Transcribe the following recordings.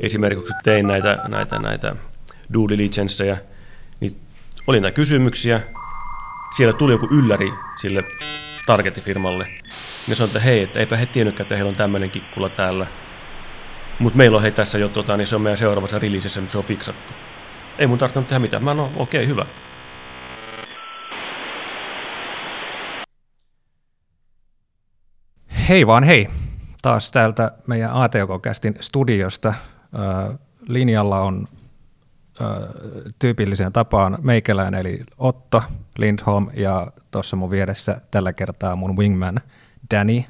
esimerkiksi tein näitä, näitä, näitä due diligenceja, niin oli näitä kysymyksiä, siellä tuli joku ylläri sille targetifirmalle. Ne sanoi, että hei, että eipä he tiennytkään, että heillä on tämmöinen kikkula täällä. Mutta meillä on hei tässä jo, tota, niin se on meidän seuraavassa releasessä, se on fiksattu. Ei mun tarvinnut tehdä mitään. Mä no, okei, okay, hyvä. Hei vaan hei. Taas täältä meidän ATK-kästin studiosta. Linjalla on tyypilliseen tapaan meikäläinen eli Otto Lindholm ja tuossa mun vieressä tällä kertaa mun wingman Danny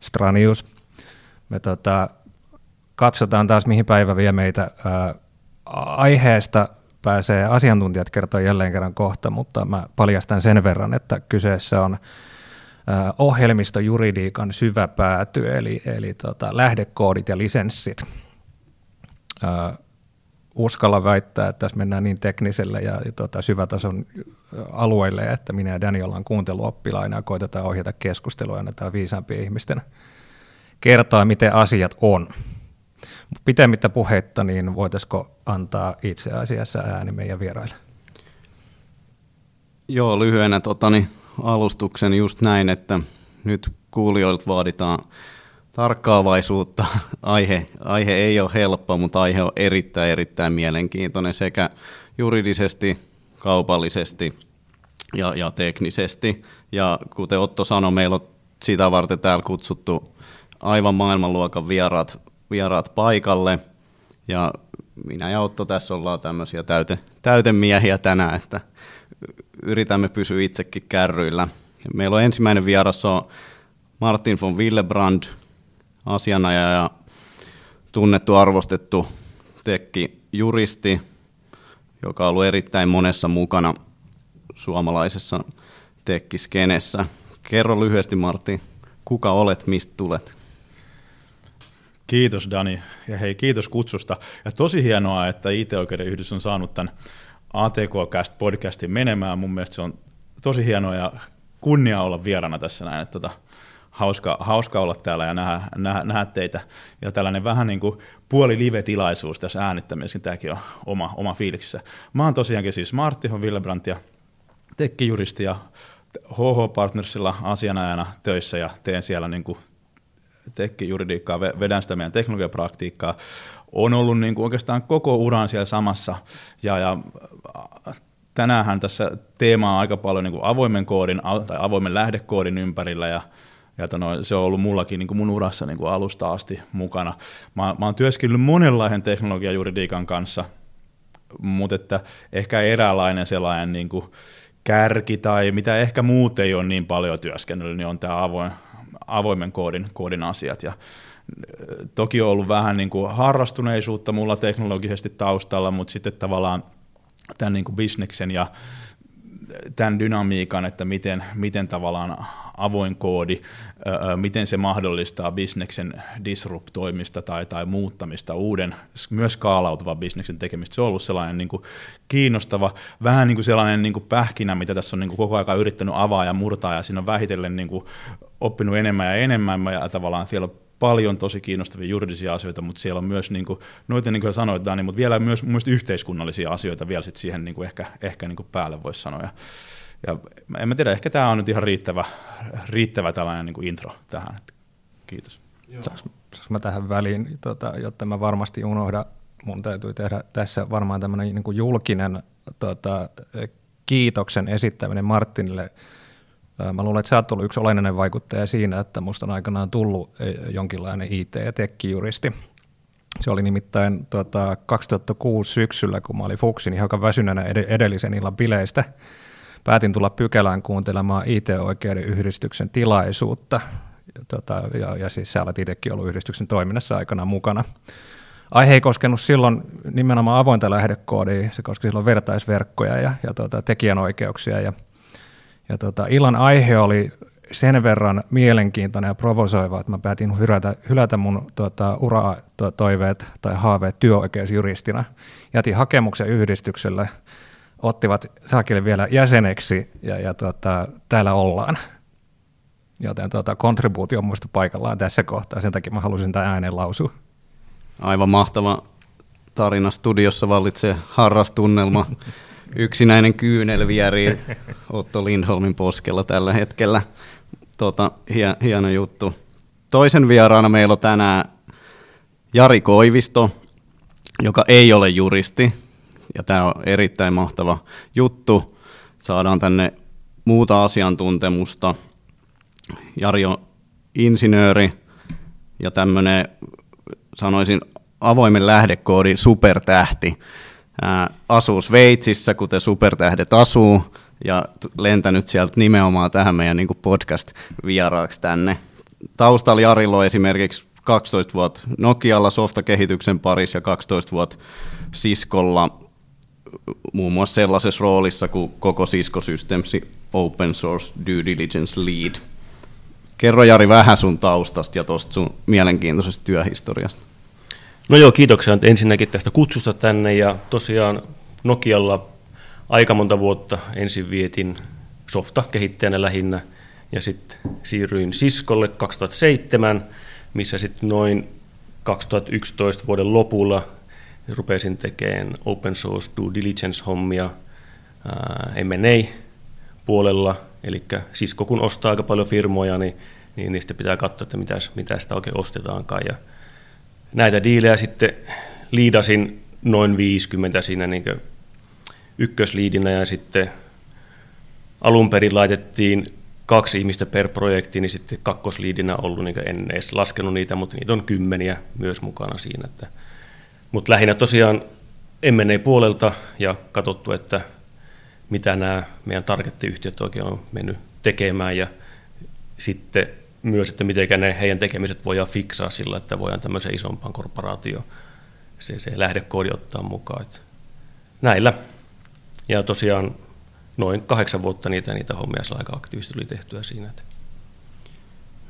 Stranius. Me tota, katsotaan taas mihin päivä vie meitä. Aiheesta pääsee asiantuntijat kertoa jälleen kerran kohta, mutta mä paljastan sen verran, että kyseessä on ohjelmistojuridiikan syvä pääty, eli, eli tota, lähdekoodit ja lisenssit uskalla väittää, että tässä mennään niin tekniselle ja, ja tota, syvätason alueille, että minä ja Dani ollaan kuunteluoppilaina ja koitetaan ohjata keskustelua ja annetaan viisaampien ihmisten kertoa, miten asiat on. Pitemmittä puheitta, niin voitaisiko antaa itse asiassa ääni meidän vieraille? Joo, lyhyenä totani, alustuksen just näin, että nyt kuulijoilta vaaditaan tarkkaavaisuutta. Aihe, aihe ei ole helppo, mutta aihe on erittäin, erittäin mielenkiintoinen sekä juridisesti, kaupallisesti ja, ja teknisesti. Ja kuten Otto sanoi, meillä on sitä varten täällä kutsuttu aivan maailmanluokan vieraat, vieraat paikalle. Ja minä ja Otto tässä ollaan tämmöisiä täyte, täytemiehiä tänään, että yritämme pysyä itsekin kärryillä. Meillä on ensimmäinen vieras on Martin von Willebrand, asianajaja ja tunnettu arvostettu tekki juristi, joka on ollut erittäin monessa mukana suomalaisessa tekkiskenessä. Kerro lyhyesti Martti, kuka olet, mistä tulet? Kiitos Dani ja hei kiitos kutsusta. Ja tosi hienoa, että IT-oikeuden yhdys on saanut tämän ATK-cast podcastin menemään. Mun mielestä se on tosi hienoa ja kunnia olla vierana tässä näin. Että tota, hauska, hauska olla täällä ja nähdä, nähdä, nähdä teitä. Ja tällainen vähän niin kuin puoli live-tilaisuus tässä äänittämisessä, tämäkin on oma, oma fiiliksissä. Mä oon tosiaankin siis Martti H. Willebrandt ja tekkijuristi ja HH Partnersilla asianajana töissä ja teen siellä niin kuin tekkijuridiikkaa, vedän sitä meidän teknologiapraktiikkaa. On ollut niin kuin oikeastaan koko uran siellä samassa ja, ja tänään tässä teema on aika paljon niin kuin avoimen koodin tai avoimen lähdekoodin ympärillä ja ja no, se on ollut mullakin niin kuin mun urassa niin kuin alusta asti mukana. Mä, mä oon työskennellyt monenlaisen teknologiajuridiikan kanssa, mutta että ehkä eräänlainen sellainen niin kuin kärki tai mitä ehkä muut ei ole niin paljon työskennellyt, niin on tämä avoin, avoimen koodin, koodin asiat. Ja toki on ollut vähän niin kuin harrastuneisuutta mulla teknologisesti taustalla, mutta sitten tavallaan tämän niin kuin bisneksen ja tämän dynamiikan, että miten, miten tavallaan avoin koodi, miten se mahdollistaa bisneksen disruptoimista tai, tai muuttamista, uuden, myös skaalautuvan bisneksen tekemistä. Se on ollut sellainen niin kuin kiinnostava, vähän niin kuin sellainen niin kuin pähkinä, mitä tässä on niin kuin koko ajan yrittänyt avaa ja murtaa, ja siinä on vähitellen niin kuin oppinut enemmän ja enemmän, ja tavallaan siellä on paljon tosi kiinnostavia juridisia asioita, mutta siellä on myös, niin kuin, noita niin kuin sanoit Dani, mutta vielä myös, myös yhteiskunnallisia asioita vielä sit siihen niin kuin ehkä, ehkä niin kuin päälle voisi sanoa. Ja, ja en mä tiedä, ehkä tämä on nyt ihan riittävä, riittävä tällainen niin kuin intro tähän. Kiitos. Saanko mä tähän väliin, tota, jotta mä varmasti unohda, mun täytyy tehdä tässä varmaan tämmöinen niin julkinen tota, kiitoksen esittäminen Martinille – Mä luulen, että sä oot ollut yksi olennainen vaikuttaja siinä, että musta on aikanaan tullut jonkinlainen IT- ja tekkijuristi. Se oli nimittäin tuota, 2006 syksyllä, kun mä olin Fuxin niin hiukan väsyneenä edellisen illan bileistä. Päätin tulla pykälään kuuntelemaan IT-oikeuden yhdistyksen tilaisuutta. Tuota, ja, ja siis sä olet itsekin ollut yhdistyksen toiminnassa aikana mukana. Aihe ei koskenut silloin nimenomaan avointa lähdekoodia, se koski silloin vertaisverkkoja ja, ja tuota, tekijänoikeuksia ja ja tota, illan aihe oli sen verran mielenkiintoinen ja provosoiva, että mä päätin hylätä, hylätä mun tota, uratoiveet tai haaveet työoikeusjuristina. Jätin hakemuksen yhdistykselle, ottivat saakille vielä jäseneksi ja, ja tota, täällä ollaan. Joten tota, kontribuutio on muista paikallaan tässä kohtaa, sen takia mä halusin tämän äänen lausua. Aivan mahtava, tarinastudiossa vallitsee harrastunnelma. Yksinäinen kyynel Otto Lindholmin poskella tällä hetkellä. Tota, hie, hieno juttu. Toisen vieraana meillä on tänään Jari Koivisto, joka ei ole juristi, ja tämä on erittäin mahtava juttu. Saadaan tänne muuta asiantuntemusta. Jari on insinööri ja tämmöinen, sanoisin, avoimen lähdekoodin supertähti. Asuu Sveitsissä, kuten supertähdet asuu, ja lentänyt sieltä nimenomaan tähän meidän niin podcast-vieraaksi tänne. Taustalla Jarilla on esimerkiksi 12 vuotta Nokialla softakehityksen parissa ja 12 vuotta Siskolla muun muassa sellaisessa roolissa kuin koko Cisco Systems Open Source Due Diligence Lead. Kerro Jari vähän sun taustasta ja tuosta sun mielenkiintoisesta työhistoriasta. No joo, kiitoksia ensinnäkin tästä kutsusta tänne ja tosiaan Nokialla aika monta vuotta ensin vietin softa-kehittäjänä lähinnä ja sitten siirryin Siskolle 2007, missä sitten noin 2011 vuoden lopulla rupesin tekemään open source due diligence-hommia M&A-puolella, eli Cisco kun ostaa aika paljon firmoja, niin, niin niistä pitää katsoa, että mitä, mitä sitä oikein ostetaankaan. Ja näitä diilejä sitten liidasin noin 50 siinä niin ykkösliidinä ja sitten alun perin laitettiin kaksi ihmistä per projekti, niin sitten kakkosliidinä ollut, niin en edes laskenut niitä, mutta niitä on kymmeniä myös mukana siinä. Että mutta lähinnä tosiaan M&A puolelta ja katsottu, että mitä nämä meidän targettiyhtiöt oikein on mennyt tekemään ja sitten myös, että miten ne heidän tekemiset voidaan fiksaa sillä, että voidaan tämmöisen isompaan korporaatio se, se lähdekoodi ottaa mukaan. Että näillä. Ja tosiaan noin kahdeksan vuotta niitä, niitä hommia aika aktiivisesti tuli tehtyä siinä.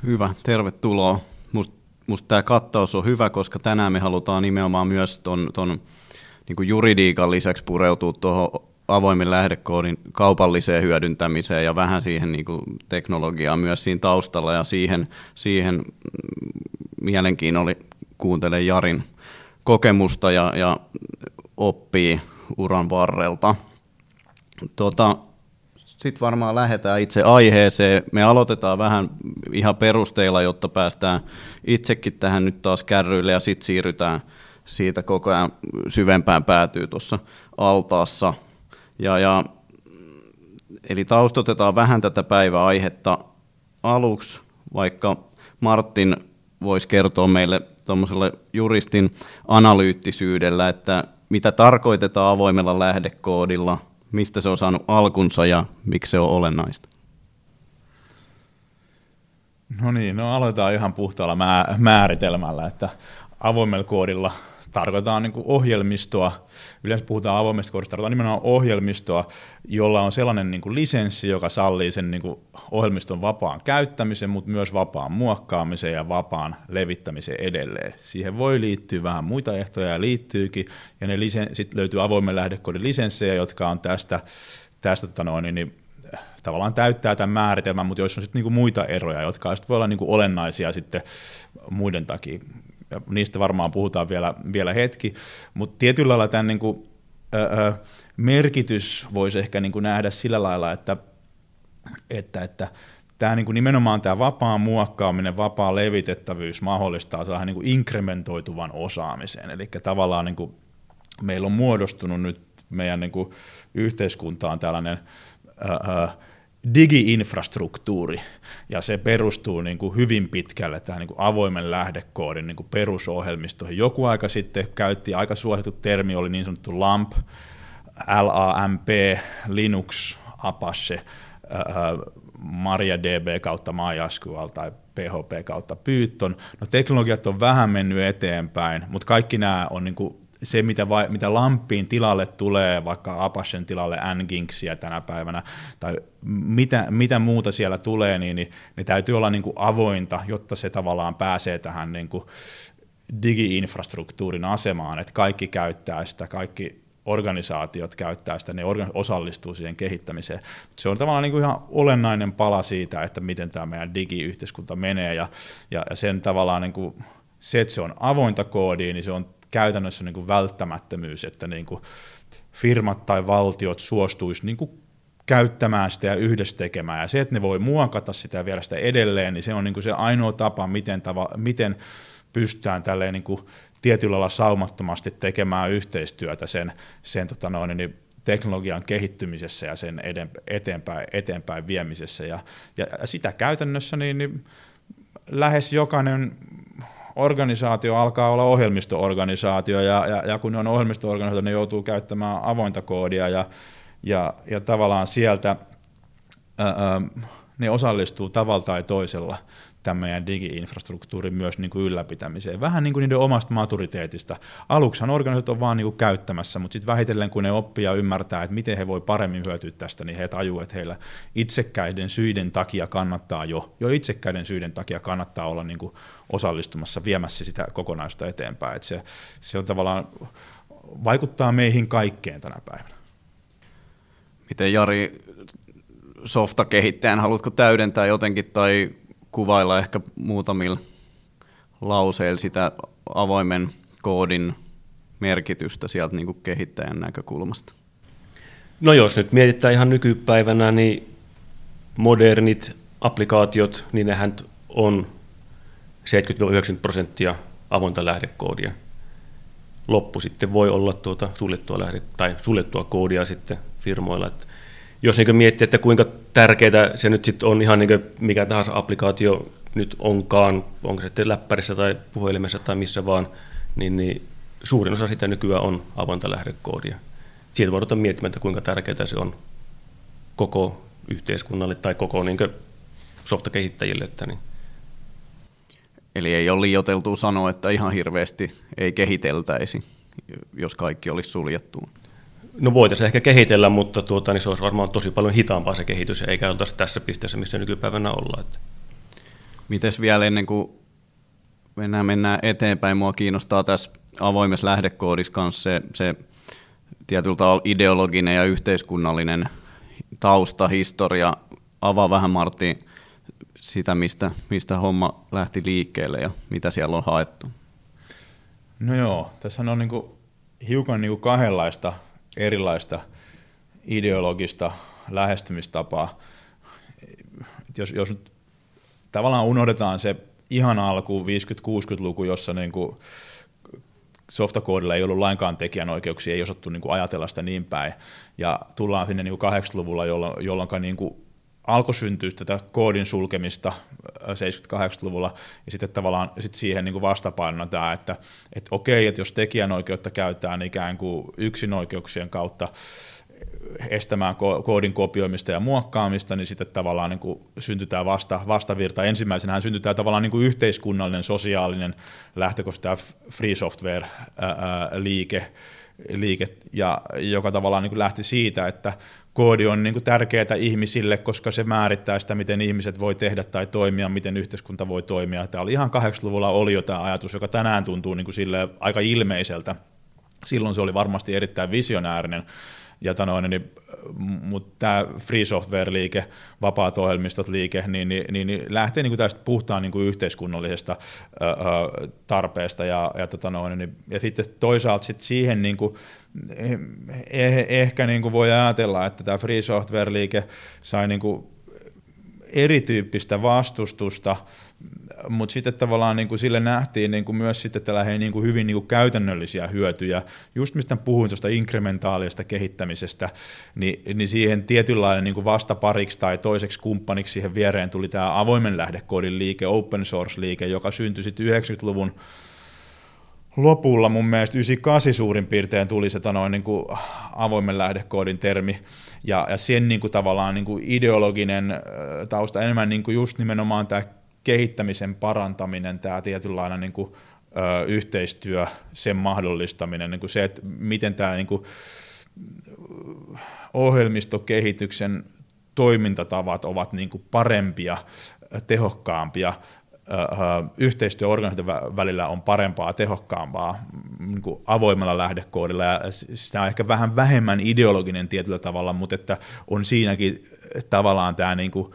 Hyvä, tervetuloa. Musta musta tämä kattaus on hyvä, koska tänään me halutaan nimenomaan myös ton, ton niin juridiikan lisäksi pureutua tuohon avoimen lähdekoodin kaupalliseen hyödyntämiseen ja vähän siihen niin kuin teknologiaan myös siinä taustalla ja siihen, siihen mielenkiinnolla kuuntele Jarin kokemusta ja, ja oppii uran varrelta. Tota, sitten varmaan lähdetään itse aiheeseen. Me aloitetaan vähän ihan perusteilla, jotta päästään itsekin tähän nyt taas kärryille ja sitten siirrytään siitä koko ajan syvempään päätyy tuossa altaassa. Ja, ja, eli taustotetaan vähän tätä päiväaihetta aluksi, vaikka Martin voisi kertoa meille tuommoiselle juristin analyyttisyydellä, että mitä tarkoitetaan avoimella lähdekoodilla – mistä se on saanut alkunsa ja miksi se on olennaista? No niin, no aloitetaan ihan puhtaalla määritelmällä, että avoimella koodilla tarkoitetaan niin ohjelmistoa, yleensä puhutaan avoimesta koodista, tarkoitetaan nimenomaan ohjelmistoa, jolla on sellainen niin kuin lisenssi, joka sallii sen niin kuin ohjelmiston vapaan käyttämisen, mutta myös vapaan muokkaamisen ja vapaan levittämisen edelleen. Siihen voi liittyä vähän muita ehtoja ja liittyykin, ja ne lisen, sit löytyy avoimen lähdekoodin lisenssejä, jotka on tästä, tästä tota noin, niin tavallaan täyttää tämän määritelmän, mutta joissa on sitten niinku muita eroja, jotka sit voi olla niinku olennaisia sitten muiden takia ja niistä varmaan puhutaan vielä, vielä hetki, mutta tietyllä lailla tämän niin kuin, ö, merkitys voisi ehkä niin kuin nähdä sillä lailla, että, että, että tämä niin kuin nimenomaan tämä vapaa muokkaaminen, vapaa levitettävyys mahdollistaa saada niin kuin inkrementoituvan osaamisen. Eli tavallaan niin kuin meillä on muodostunut nyt meidän niin kuin yhteiskuntaan tällainen ää, digi-infrastruktuuri, ja se perustuu niin kuin hyvin pitkälle tähän niin kuin avoimen lähdekoodin niin kuin perusohjelmistoihin. Joku aika sitten käytti, aika suosittu termi oli niin sanottu LAMP, LAMP, Linux, Apache, MariaDB kautta MySQL tai PHP kautta Python. No teknologiat on vähän mennyt eteenpäin, mutta kaikki nämä on niin kuin se, mitä, vai, mitä Lampiin tilalle tulee, vaikka Apachen tilalle Nginxia tänä päivänä, tai mitä, mitä muuta siellä tulee, niin, niin ne täytyy olla niin kuin avointa, jotta se tavallaan pääsee tähän niin kuin digi-infrastruktuurin asemaan, että kaikki käyttää sitä, kaikki organisaatiot käyttää sitä, ne osallistuu siihen kehittämiseen. Se on tavallaan niin kuin ihan olennainen pala siitä, että miten tämä meidän digiyhteiskunta menee, ja, ja, ja sen tavallaan niin kuin, se, että se on avointa koodia, niin se on käytännössä niin kuin välttämättömyys, että niin kuin firmat tai valtiot suostuisi niin kuin käyttämään sitä ja yhdessä tekemään. Ja se, että ne voi muokata sitä ja viedä sitä edelleen, niin se on niin kuin se ainoa tapa, miten, tava, miten pystytään tälleen niin kuin tietyllä lailla saumattomasti tekemään yhteistyötä sen, sen tota noin, niin teknologian kehittymisessä ja sen eteenpäin, eteenpäin viemisessä. Ja, ja sitä käytännössä niin, niin lähes jokainen organisaatio alkaa olla ohjelmistoorganisaatio, ja, ja, ja kun ne on ohjelmistoorganisaatio, ne joutuu käyttämään avointa koodia, ja, ja, ja tavallaan sieltä ää, ne osallistuu tavalla tai toisella tämän meidän digi-infrastruktuurin myös niin kuin ylläpitämiseen. Vähän niin kuin niiden omasta maturiteetista. Aluksihan organisaatiot on vaan niin kuin käyttämässä, mutta sitten vähitellen kun ne oppii ja ymmärtää, että miten he voi paremmin hyötyä tästä, niin he tajuu, että heillä itsekkäiden syiden takia kannattaa jo, jo itsekkäiden syiden takia kannattaa olla niin kuin osallistumassa, viemässä sitä kokonaista eteenpäin. Että se, se on tavallaan, vaikuttaa meihin kaikkeen tänä päivänä. Miten Jari, softa-kehittäjän, haluatko täydentää jotenkin tai kuvailla ehkä muutamilla lauseilla sitä avoimen koodin merkitystä sieltä niin kuin kehittäjän näkökulmasta? No jos nyt mietitään ihan nykypäivänä, niin modernit applikaatiot, niin nehän on 70-90 prosenttia avointa lähdekoodia. Loppu sitten voi olla tuota suljettua, lähde, tai suljettua koodia sitten firmoilla. Että jos niin miettii, että kuinka tärkeää se nyt sitten on ihan niin mikä tahansa applikaatio nyt onkaan, onko se sitten läppärissä tai puhelimessa tai missä vaan, niin, niin suurin osa sitä nykyään on avointa lähdekoodia. Siitä voidaan miettimään, että kuinka tärkeää se on koko yhteiskunnalle tai koko niin softakehittäjille. Että niin. Eli ei ole liioteltua sanoa, että ihan hirveästi ei kehiteltäisi, jos kaikki olisi suljettu. No voitaisiin ehkä kehitellä, mutta tuota, niin se olisi varmaan tosi paljon hitaampaa se kehitys, eikä oltaisi tässä pisteessä, missä nykypäivänä ollaan. Mites vielä ennen kuin mennään, mennään eteenpäin, mua kiinnostaa tässä avoimessa lähdekoodissa kanssa se, se tietyltä ideologinen ja yhteiskunnallinen tausta, historia. Avaa vähän Martti sitä, mistä, mistä homma lähti liikkeelle ja mitä siellä on haettu. No joo, tässä on niin kuin hiukan niin kuin kahdenlaista erilaista ideologista lähestymistapaa. jos, jos nyt tavallaan unohdetaan se ihan alku 50-60-luku, jossa niin kuin softakoodilla ei ollut lainkaan tekijänoikeuksia, ei osattu niin kuin ajatella sitä niin päin. Ja tullaan sinne niin kuin 80-luvulla, jolloin, jolloin niin kuin alkoi syntyä tätä koodin sulkemista 70-80-luvulla, äh, ja sitten tavallaan sit siihen niin vastapainona tämä, että, että okei, että jos tekijänoikeutta käytetään ikään kuin yksinoikeuksien kautta estämään koodin kopioimista ja muokkaamista, niin sitten tavallaan niin kuin syntytään vasta, vastavirta. Ensimmäisenä syntytään tavallaan niin kuin yhteiskunnallinen, sosiaalinen lähtökohta, tämä free software-liike, liike, ja joka tavallaan niin lähti siitä, että koodi on niin tärkeää ihmisille, koska se määrittää sitä, miten ihmiset voi tehdä tai toimia, miten yhteiskunta voi toimia. Tämä oli ihan 80-luvulla oli jo tämä ajatus, joka tänään tuntuu niin kuin aika ilmeiseltä. Silloin se oli varmasti erittäin visionäärinen ja tanoin, niin, mutta tämä free software-liike, vapaat ohjelmistot liike, niin, niin, niin, niin lähtee niin kuin tästä puhtaan niin kuin yhteiskunnallisesta ö, ö, tarpeesta ja, ja, tota noin, niin, ja sitten toisaalta sit siihen niin kuin, eh, eh, ehkä niin kuin voi ajatella, että tämä free software-liike sai niin kuin erityyppistä vastustusta mutta sitten tavallaan niin kuin sille nähtiin niin kuin myös sitten tällainen niin kuin hyvin niin kuin käytännöllisiä hyötyjä. Just mistä puhuin tuosta inkrementaalista kehittämisestä, niin, niin siihen tietynlainen niin kuin vastapariksi tai toiseksi kumppaniksi siihen viereen tuli tämä avoimen lähdekoodin liike, open source-liike, joka syntyi sitten 90-luvun lopulla mun mielestä 98 suurin piirtein tuli se tanoin, niin kuin avoimen lähdekoodin termi, ja, ja sen niin kuin, tavallaan niin kuin ideologinen tausta. Enemmän niin kuin just nimenomaan tämä kehittämisen parantaminen, tämä tietynlainen niin kuin, ö, yhteistyö, sen mahdollistaminen, niin kuin se, että miten tämä niin kuin, ohjelmistokehityksen toimintatavat ovat niin kuin parempia, tehokkaampia, yhteistyö organisaation välillä on parempaa, tehokkaampaa niin kuin avoimella lähdekoodilla, ja sitä on ehkä vähän vähemmän ideologinen tietyllä tavalla, mutta että on siinäkin tavallaan tämä niin kuin,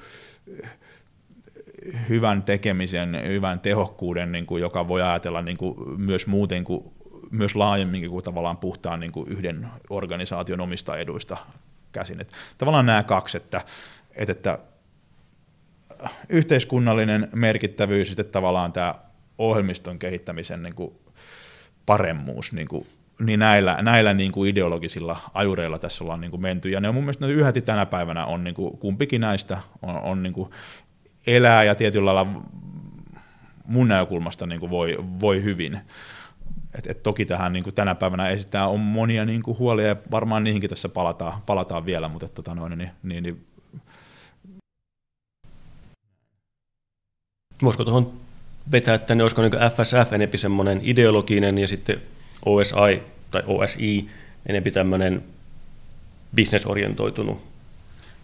hyvän tekemisen, hyvän tehokkuuden, niin kuin, joka voi ajatella niin kuin, myös muuten kuin myös laajemminkin kuin tavallaan puhtaan niin kuin yhden organisaation omista eduista käsin. Et tavallaan nämä kaksi, että, että, että yhteiskunnallinen merkittävyys sitten tavallaan tämä ohjelmiston kehittämisen niin kuin paremmuus, niin, kuin, niin näillä, näillä niin kuin ideologisilla ajureilla tässä ollaan niin kuin menty. Ja ne on mun mielestä yhäti tänä päivänä on niin kuin, kumpikin näistä on, on niin kuin elää ja tietyllä lailla mun näkökulmasta niin kuin voi, voi hyvin. Et, et toki tähän niin kuin tänä päivänä esittää on monia niin kuin huolia ja varmaan niihinkin tässä palataan, palataan vielä, mutta tota noin, niin, niin, niin Voisiko tuohon vetää, että ne olisiko niin FSF enempi semmoinen ideologinen ja sitten OSI tai OSI enempi tämmöinen bisnesorientoitunut?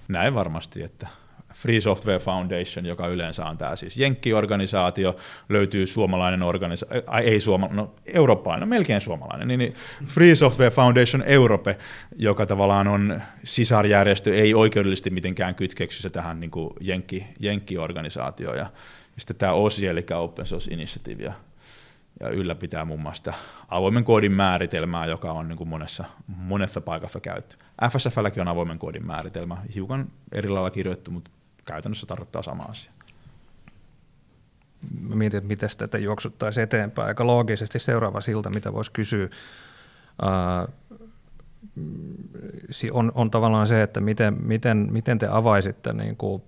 Näin varmasti, että Free Software Foundation, joka yleensä on tämä siis Jenkki-organisaatio, löytyy suomalainen organisaatio, ei suomalainen, no eurooppalainen, no melkein suomalainen, niin, niin Free Software Foundation Europe, joka tavallaan on sisarjärjestö, ei oikeudellisesti mitenkään kytkeksissä tähän niin kuin Jenkki, Jenkki-organisaatioon, ja sitten tämä OSI, eli Open Source Initiative, ja, ja ylläpitää muun muassa avoimen koodin määritelmää, joka on niin kuin monessa, monessa paikassa käytetty. FSFlläkin on avoimen koodin määritelmä, hiukan eri lailla kirjoittu, mutta käytännössä tarkoittaa sama asia. Mä mietin, että miten tätä juoksuttaisiin eteenpäin. Aika loogisesti seuraava silta, mitä voisi kysyä, on, on tavallaan se, että miten, miten, miten te avaisitte niin kuin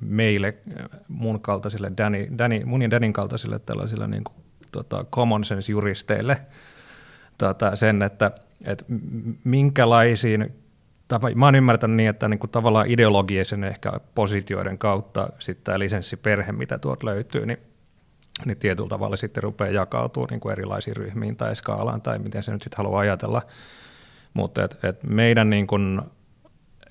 meille, mun kaltaisille, Danny, Danny, mun ja Danin kaltaisille tällaisille niin kuin, tota, common sense juristeille tota, sen, että, että minkälaisiin mä oon ymmärtänyt niin, että niin kuin tavallaan ideologisen ehkä positioiden kautta sitten tämä lisenssiperhe, mitä tuolta löytyy, niin, niin tietyllä tavalla sitten rupeaa jakautumaan niin kuin erilaisiin ryhmiin tai skaalaan tai miten se nyt sitten haluaa ajatella. Mutta et, et meidän niin kuin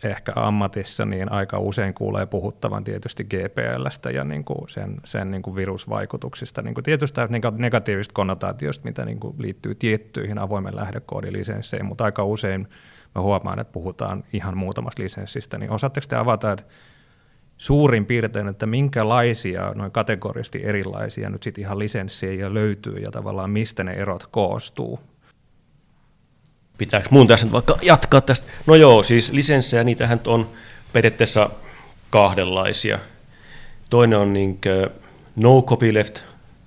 ehkä ammatissa niin aika usein kuulee puhuttavan tietysti GPLstä ja niin kuin sen, sen niin kuin virusvaikutuksista. Niin kuin tietysti negatiivista konnotaatiosta, mitä niin kuin liittyy tiettyihin avoimen lähdekoodilisensseihin, mutta aika usein mä huomaan, että puhutaan ihan muutamasta lisenssistä, niin osaatteko te avata, että suurin piirtein, että minkälaisia, noin kategorisesti erilaisia nyt sitten ihan lisenssejä löytyy ja tavallaan mistä ne erot koostuu? Pitääkö mun tässä vaikka jatkaa tästä? No joo, siis lisenssejä, niitähän on periaatteessa kahdenlaisia. Toinen on niin no copyleft,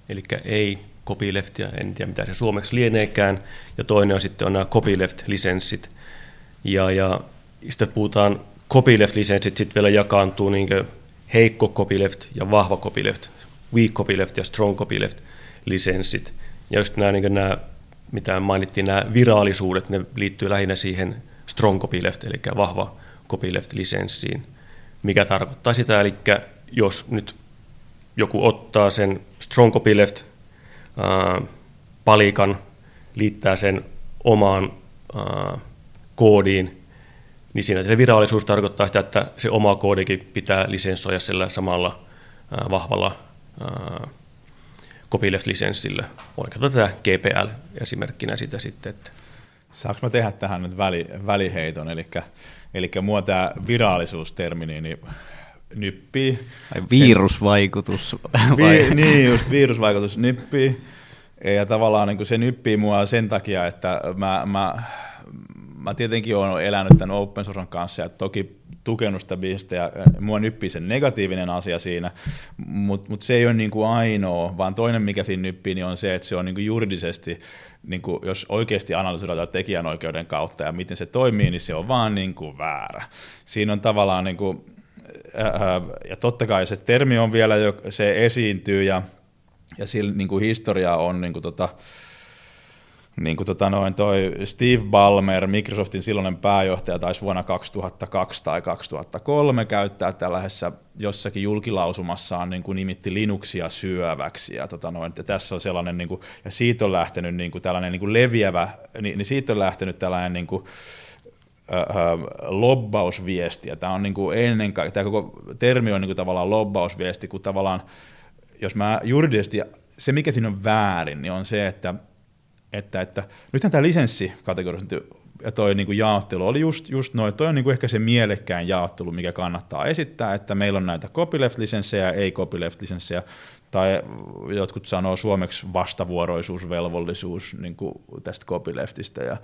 eli ei copyleftia, en tiedä mitä se suomeksi lieneekään, ja toinen on sitten on nämä copyleft-lisenssit, ja, ja sitten puhutaan copyleft-lisenssit, sitten vielä jakaantuu niin heikko copyleft ja vahva copyleft, weak copyleft ja strong copyleft-lisenssit. Ja just nämä, niin nämä, mitä mainittiin, nämä virallisuudet, ne liittyy lähinnä siihen strong copyleft, eli vahva copyleft-lisenssiin, mikä tarkoittaa sitä, eli jos nyt joku ottaa sen strong copyleft palikan, liittää sen omaan koodiin, niin siinä se virallisuus tarkoittaa sitä, että se oma koodikin pitää lisenssoida sillä samalla vahvalla copyleft-lisenssillä. Voin katsoa tätä GPL esimerkkinä sitä sitten. Että Saanko mä tehdä tähän nyt väli, väliheiton? Eli, eli mua tämä virallisuustermi niin nyppii. Ai virusvaikutus. Vi, niin, just virusvaikutus nyppii. Ja tavallaan niin se nyppii mua sen takia, että mä, mä mä tietenkin olen elänyt tämän open sourcen kanssa ja toki tukenut sitä bisnestä ja mua nyppii sen negatiivinen asia siinä, mutta mut se ei ole niin kuin ainoa, vaan toinen mikä siinä nyppii niin on se, että se on niin kuin juridisesti, niin kuin jos oikeasti analysoidaan tekijänoikeuden kautta ja miten se toimii, niin se on vaan niin kuin väärä. Siinä on tavallaan, niin kuin, ja totta kai se termi on vielä, se esiintyy ja, ja sillä niin kuin historia on niin kuin tota, niin kuin tota noin, toi Steve Ballmer, Microsoftin silloinen pääjohtaja, taisi vuonna 2002 tai 2003 käyttää tällaisessa jossakin julkilausumassaan niin kuin nimitti Linuxia syöväksi. Ja, tota noin, ja tässä on sellainen, niin kuin, ja siitä on lähtenyt niin kuin tällainen niin kuin leviävä, niin, niin siitä on lähtenyt tällainen niin kuin, lobbausviesti, ja tämä on niin kuin ennen kaikkea, tämä koko termi on niin kuin tavallaan lobbausviesti, kun tavallaan, jos mä juridisesti, se mikä siinä on väärin, niin on se, että että, että nythän tämä lisenssikategorisointi ja toi niin kuin jaottelu oli just, just noin, toi on niin kuin ehkä se mielekkäin jaottelu, mikä kannattaa esittää, että meillä on näitä copyleft-lisenssejä ja ei copyleft-lisenssejä. Tai jotkut sanoo suomeksi vastavuoroisuusvelvollisuus niin kuin tästä copyleftistä, ja,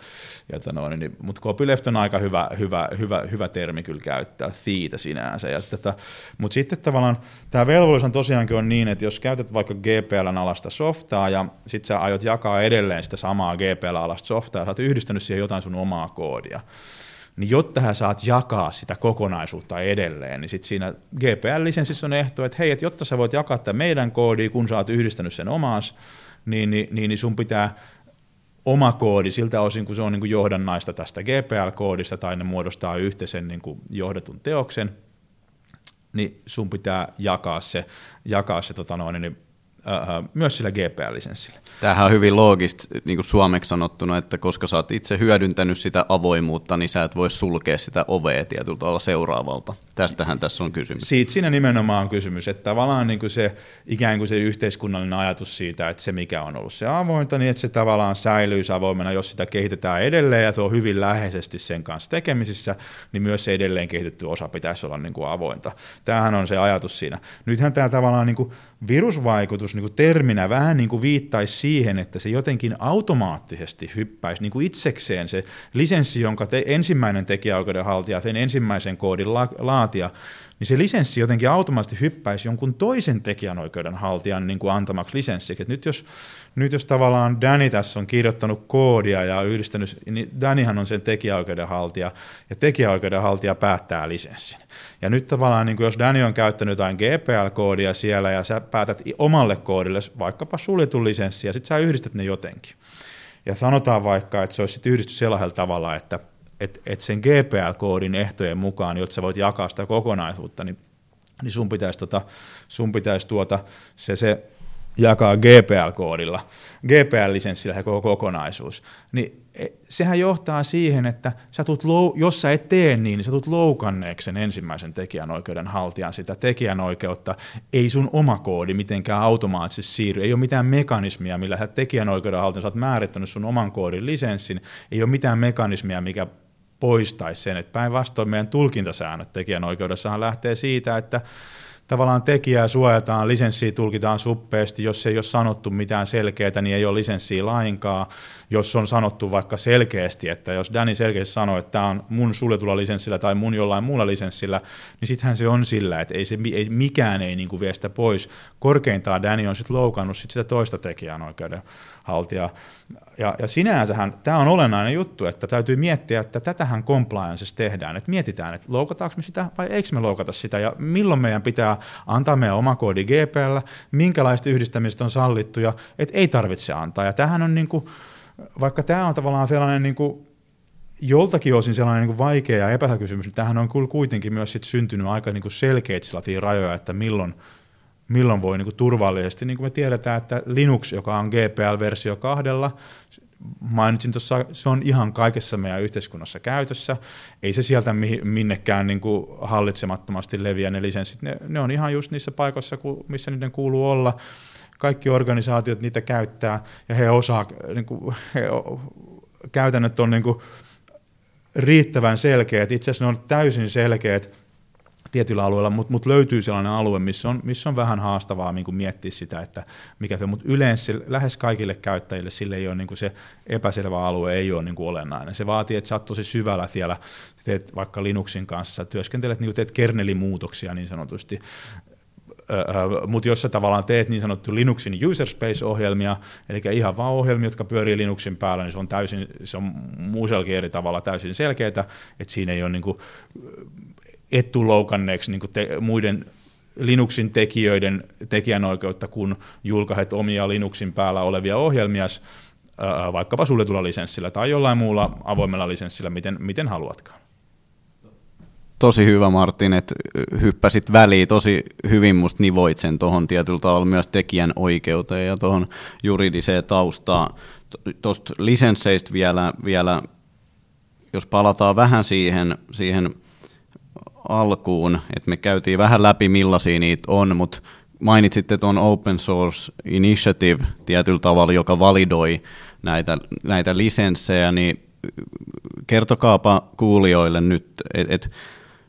ja no, niin, mutta copyleft on aika hyvä, hyvä, hyvä, hyvä termi kyllä käyttää, siitä sinänsä, ja tätä, mutta sitten tavallaan tämä velvollisuus on tosiaankin on niin, että jos käytät vaikka GPLn alasta softaa, ja sitten sä aiot jakaa edelleen sitä samaa GPL alasta softaa, ja sä oot yhdistänyt siihen jotain sun omaa koodia, niin jotta hän saat jakaa sitä kokonaisuutta edelleen, niin sitten siinä GPL-lisenssissä on ehto, että hei, että jotta sä voit jakaa tämän meidän koodi, kun sä oot yhdistänyt sen omaas, niin, niin, niin, niin sun pitää oma koodi siltä osin, kun se on niin kuin johdannaista tästä GPL-koodista tai ne muodostaa yhteisen niin kuin johdetun teoksen, niin sun pitää jakaa se, jakaa se tota noin, niin myös sillä GPL-lisenssillä. Tämähän on hyvin loogista niin kuin suomeksi sanottuna, että koska sä oot itse hyödyntänyt sitä avoimuutta, niin sä et voi sulkea sitä ovea tietyllä tavalla seuraavalta. Tästähän tässä on kysymys. Siitä siinä nimenomaan on kysymys, että tavallaan niin kuin se, ikään kuin se yhteiskunnallinen ajatus siitä, että se mikä on ollut se avointa, niin että se tavallaan säilyisi avoimena, jos sitä kehitetään edelleen ja tuo hyvin läheisesti sen kanssa tekemisissä, niin myös se edelleen kehitetty osa pitäisi olla niin kuin avointa. Tämähän on se ajatus siinä. Nythän tämä tavallaan niin kuin virusvaikutus niin kuin terminä vähän niin kuin viittaisi siihen, että se jotenkin automaattisesti hyppäisi niin kuin itsekseen se lisenssi, jonka te, ensimmäinen tekijäoikeudenhaltija, sen ensimmäisen koodin la, laatia, niin se lisenssi jotenkin automaattisesti hyppäisi jonkun toisen tekijänoikeudenhaltijan niin kuin antamaksi lisenssiksi. Et nyt, jos, nyt jos tavallaan Danny tässä on kirjoittanut koodia ja yhdistänyt, niin Dannyhan on sen tekijäoikeudenhaltija, ja tekijäoikeudenhaltija päättää lisenssin. Ja nyt tavallaan, niin kuin jos Danny on käyttänyt jotain GPL-koodia siellä, ja sä päätät omalle koodille vaikkapa suljetun lisenssi, ja sitten sä yhdistät ne jotenkin. Ja sanotaan vaikka, että se olisi yhdistetty sellaisella tavalla, että että et sen GPL-koodin ehtojen mukaan, jotta sä voit jakaa sitä kokonaisuutta, niin, niin sun pitäisi, tota, sun pitäisi tuota, se, se jakaa GPL-koodilla, GPL-lisenssillä se koko kokonaisuus, niin e, sehän johtaa siihen, että sä tulet, jos sä et tee niin, niin sä tulet loukanneeksi sen ensimmäisen tekijänoikeuden haltijan sitä tekijänoikeutta. Ei sun oma koodi mitenkään automaattisesti siirry. Ei ole mitään mekanismia, millä sä tekijänoikeuden haltijan sä oot määrittänyt sun oman koodin lisenssin. Ei ole mitään mekanismia, mikä poistaisi sen, että päinvastoin meidän tulkintasäännöt tekijänoikeudessahan lähtee siitä, että tavallaan tekijää suojataan, lisenssiä tulkitaan suppeasti, jos ei ole sanottu mitään selkeää, niin ei ole lisenssiä lainkaan. Jos on sanottu vaikka selkeästi, että jos Danny selkeästi sanoo, että tämä on mun suljetulla lisenssillä tai mun jollain muulla lisenssillä, niin sittenhän se on sillä, että ei se, ei, mikään ei niin kuin vie sitä pois. Korkeintaan Danny on sitten loukannut sit sitä toista tekijänoikeudenhaltijaa ja, ja sinänsähän tämä on olennainen juttu, että täytyy miettiä, että tätähän compliance tehdään, että mietitään, että loukataanko me sitä vai eikö me loukata sitä ja milloin meidän pitää antaa meidän oma koodi GPL, minkälaista yhdistämistä on sallittu ja että ei tarvitse antaa. Ja tämähän on niin kuin, vaikka tämä on tavallaan sellainen niin kuin, joltakin osin sellainen niin vaikea ja kysymys, niin tämähän on kuitenkin myös sit syntynyt aika niin kuin selkeitä rajoja, että milloin milloin voi niin kuin turvallisesti, niin kuin me tiedetään, että Linux, joka on GPL-versio kahdella, mainitsin tuossa, se on ihan kaikessa meidän yhteiskunnassa käytössä. Ei se sieltä minnekään niin kuin hallitsemattomasti leviä ne lisenssit. Ne, ne on ihan just niissä paikoissa, missä niiden kuuluu olla. Kaikki organisaatiot niitä käyttää ja he osaa, niin kuin, he, käytännöt on niin kuin riittävän selkeät. Itse asiassa ne on täysin selkeät tietyillä alueilla, mutta mut löytyy sellainen alue, missä on, missä on vähän haastavaa niin kuin miettiä sitä, että mikä se, mutta yleensä lähes kaikille käyttäjille sille ei ole niin kuin se epäselvä alue ei ole niin kuin olennainen. Se vaatii, että sä oot tosi syvällä siellä, teet vaikka Linuxin kanssa, työskentelet, niin teet kernelimuutoksia niin sanotusti, mutta jos sä tavallaan teet niin sanottu Linuxin user space-ohjelmia, eli ihan vaan ohjelmia, jotka pyörii Linuxin päällä, niin se on, täysin, se on muusellakin eri tavalla täysin selkeää, että siinä ei ole niin kuin et tule loukanneeksi niin te, muiden Linuxin tekijöiden tekijänoikeutta, kun julkaiset omia Linuxin päällä olevia ohjelmia, vaikkapa suljetulla lisenssillä tai jollain muulla avoimella lisenssillä, miten, miten haluatkaan. Tosi hyvä Martin, että hyppäsit väliin, tosi hyvin musta nivoit sen tuohon tietyllä tavalla myös tekijän oikeuteen ja tuohon juridiseen taustaan. Tuosta lisensseistä vielä, vielä, jos palataan vähän siihen, siihen alkuun, että me käytiin vähän läpi millaisia niitä on, mutta mainitsitte tuon Open Source Initiative tietyllä tavalla, joka validoi näitä, näitä lisenssejä, niin kertokaapa kuulijoille nyt, että et,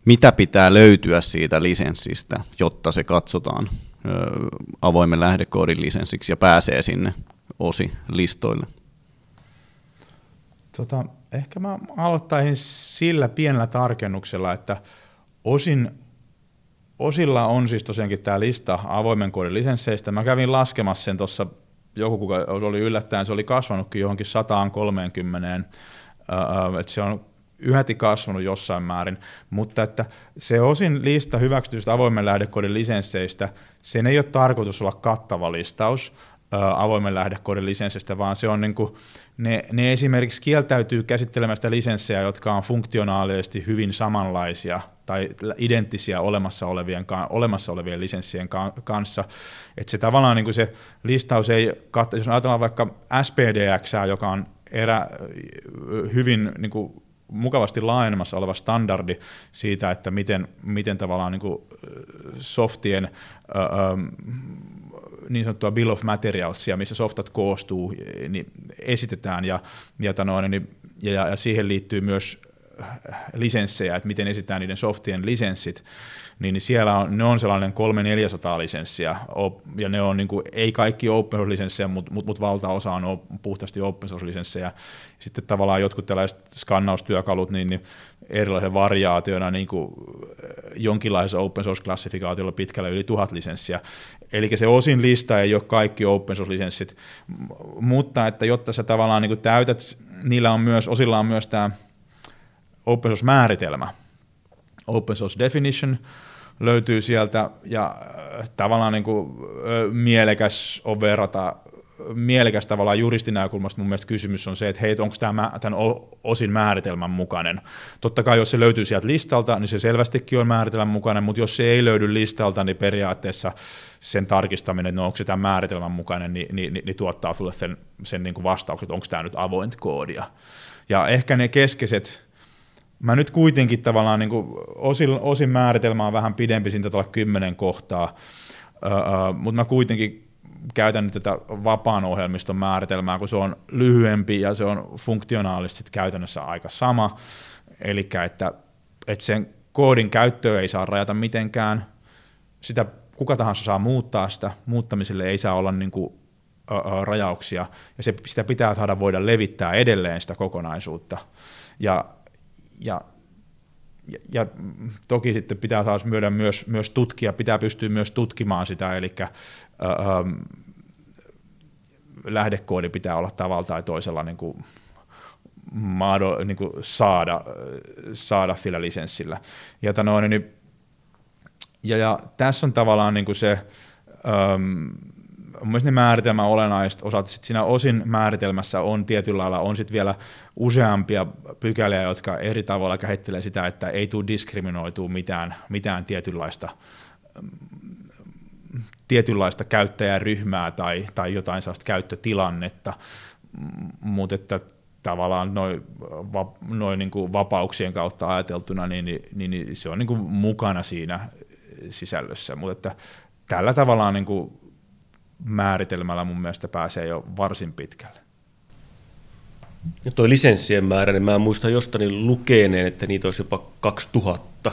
mitä pitää löytyä siitä lisenssistä, jotta se katsotaan avoimen lähdekoodin lisenssiksi ja pääsee sinne osi listoille. Tota, ehkä mä aloittaisin sillä pienellä tarkennuksella, että osin, osilla on siis tosiaankin tämä lista avoimen koodin lisensseistä. Mä kävin laskemassa sen tuossa, joku kuka oli yllättäen, se oli kasvanutkin johonkin 130, että se on yhäti kasvanut jossain määrin, mutta että se osin lista hyväksytystä avoimen lähdekoodin lisensseistä, sen ei ole tarkoitus olla kattava listaus avoimen lähdekoodin lisenssistä, vaan se on niin kuin, ne, ne esimerkiksi kieltäytyy käsittelemästä lisenssejä, jotka on funktionaalisesti hyvin samanlaisia tai identtisiä olemassa olevien, olemassa olevien lisenssien kanssa. Että se tavallaan niin kuin se listaus ei jos ajatellaan vaikka SPDX, joka on erä, hyvin niin kuin mukavasti laajenemassa oleva standardi siitä, että miten, miten tavallaan niin kuin softien niin sanottua bill of materialsia, missä softat koostuu, niin esitetään ja, ja, tanoin, niin, ja, ja siihen liittyy myös lisenssejä, että miten esitetään niiden softien lisenssit, niin, niin siellä on, ne on sellainen 300-400 lisenssiä, ja ne on niin kuin, ei kaikki open source-lisenssejä, mutta mut, mut valtaosa on puhtaasti open source-lisenssejä. Sitten tavallaan jotkut tällaiset skannaustyökalut, niin, niin erilaisen variaationa niin kuin jonkinlaisessa open source-klassifikaatiolla pitkällä yli tuhat lisenssiä. Eli se osin lista ei ole kaikki open source-lisenssit, mutta että jotta sä tavallaan niin täytät, niillä on myös, osilla on myös tämä open source-määritelmä, open source definition löytyy sieltä, ja äh, tavallaan niin kuin, mielekäs on verrata mielekäs tavallaan juristin näkökulmasta mun mielestä kysymys on se, että hei, onko tämä tämän osin määritelmän mukainen. Totta kai jos se löytyy sieltä listalta, niin se selvästikin on määritelmän mukainen, mutta jos se ei löydy listalta, niin periaatteessa sen tarkistaminen, no, onko se tämän määritelmän mukainen, niin, niin, niin, niin tuottaa sulle sen, sen niin kuin vastauksen, että onko tämä nyt avointa koodia. Ja ehkä ne keskeiset Mä nyt kuitenkin tavallaan niin kuin osin, osin määritelmä on vähän pidempi, siinä tätä kymmenen kohtaa, öö, mutta mä kuitenkin käytän tätä vapaan ohjelmiston määritelmää, kun se on lyhyempi ja se on funktionaalisesti käytännössä aika sama. Eli että, että sen koodin käyttöä ei saa rajata mitenkään, sitä kuka tahansa saa muuttaa sitä, muuttamiselle ei saa olla niin kuin, ö, ö, rajauksia, ja se, sitä pitää saada voida levittää edelleen sitä kokonaisuutta. Ja, ja ja, ja toki sitten pitää saada myös, myös tutkia, pitää pystyä myös tutkimaan sitä, eli ä, ä, lähdekoodi pitää olla tavalla tai toisella niin kuin, maado, niin kuin saada, saada sillä lisenssillä. Ja, tanoin, niin, ja, ja tässä on tavallaan niin kuin se, äm, mielestäni määritelmä olennaista osat. Sitten siinä osin määritelmässä on tietyllä lailla on sitten vielä useampia pykäliä, jotka eri tavalla käsittelee sitä, että ei tule diskriminoitua mitään, mitään tietynlaista tietynlaista käyttäjäryhmää tai, tai jotain sellaista käyttötilannetta, mutta että tavallaan noin noi niin kuin vapauksien kautta ajateltuna, niin, niin, niin, niin se on niin kuin mukana siinä sisällössä, mutta että tällä tavalla niin kuin määritelmällä mun mielestä pääsee jo varsin pitkälle. Ja toi lisenssien määrä, niin mä muistan jostain lukeneen, että niitä olisi jopa 2000,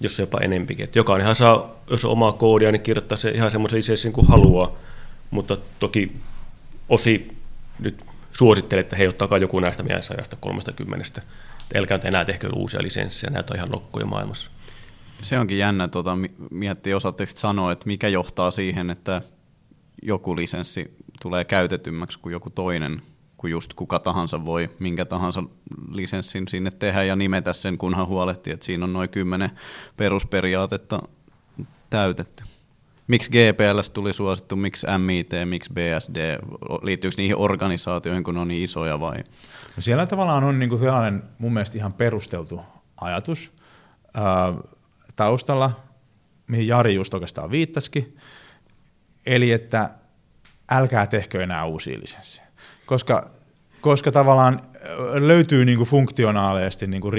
jos jopa enempikin. Että jokainenhan saa, jos on omaa koodia, niin kirjoittaa se ihan semmoisen lisenssin kuin haluaa, mutta toki osi nyt suosittelen, että hei, ottakaa joku näistä meidän 130. Älkää enää tehkö uusia lisenssejä, näitä on ihan lokkoja maailmassa. Se onkin jännä tuota, miettiä, osaatteko sanoa, että mikä johtaa siihen, että joku lisenssi tulee käytetymmäksi kuin joku toinen, kun just kuka tahansa voi minkä tahansa lisenssin sinne tehdä ja nimetä sen, kunhan huolehtii, että siinä on noin kymmenen perusperiaatetta täytetty. Miksi GPLS tuli suosittu, miksi MIT, miksi BSD, liittyykö niihin organisaatioihin, kun ne on niin isoja vai? No siellä tavallaan on niin kuin sellainen mun mielestä ihan perusteltu ajatus ää, taustalla, mihin Jari just oikeastaan viittasikin, Eli että älkää tehkö enää uusia lisenssejä. Koska, koska tavallaan löytyy niin kuin funktionaalisesti niin kuin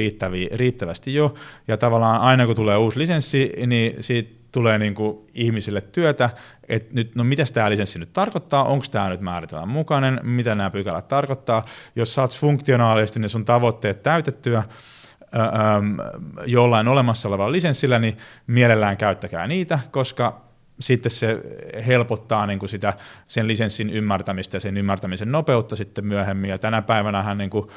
riittävästi jo, ja tavallaan aina kun tulee uusi lisenssi, niin siitä tulee niin kuin ihmisille työtä, että nyt, no mitä tämä lisenssi nyt tarkoittaa, onko tämä nyt määritelmän mukainen, mitä nämä pykälät tarkoittaa, jos saat funktionaalisesti ne sun tavoitteet täytettyä, jollain olemassa olevalla lisenssillä, niin mielellään käyttäkää niitä, koska sitten se helpottaa niin kuin sitä, sen lisenssin ymmärtämistä ja sen ymmärtämisen nopeutta sitten myöhemmin. Ja tänä päivänä niin kuin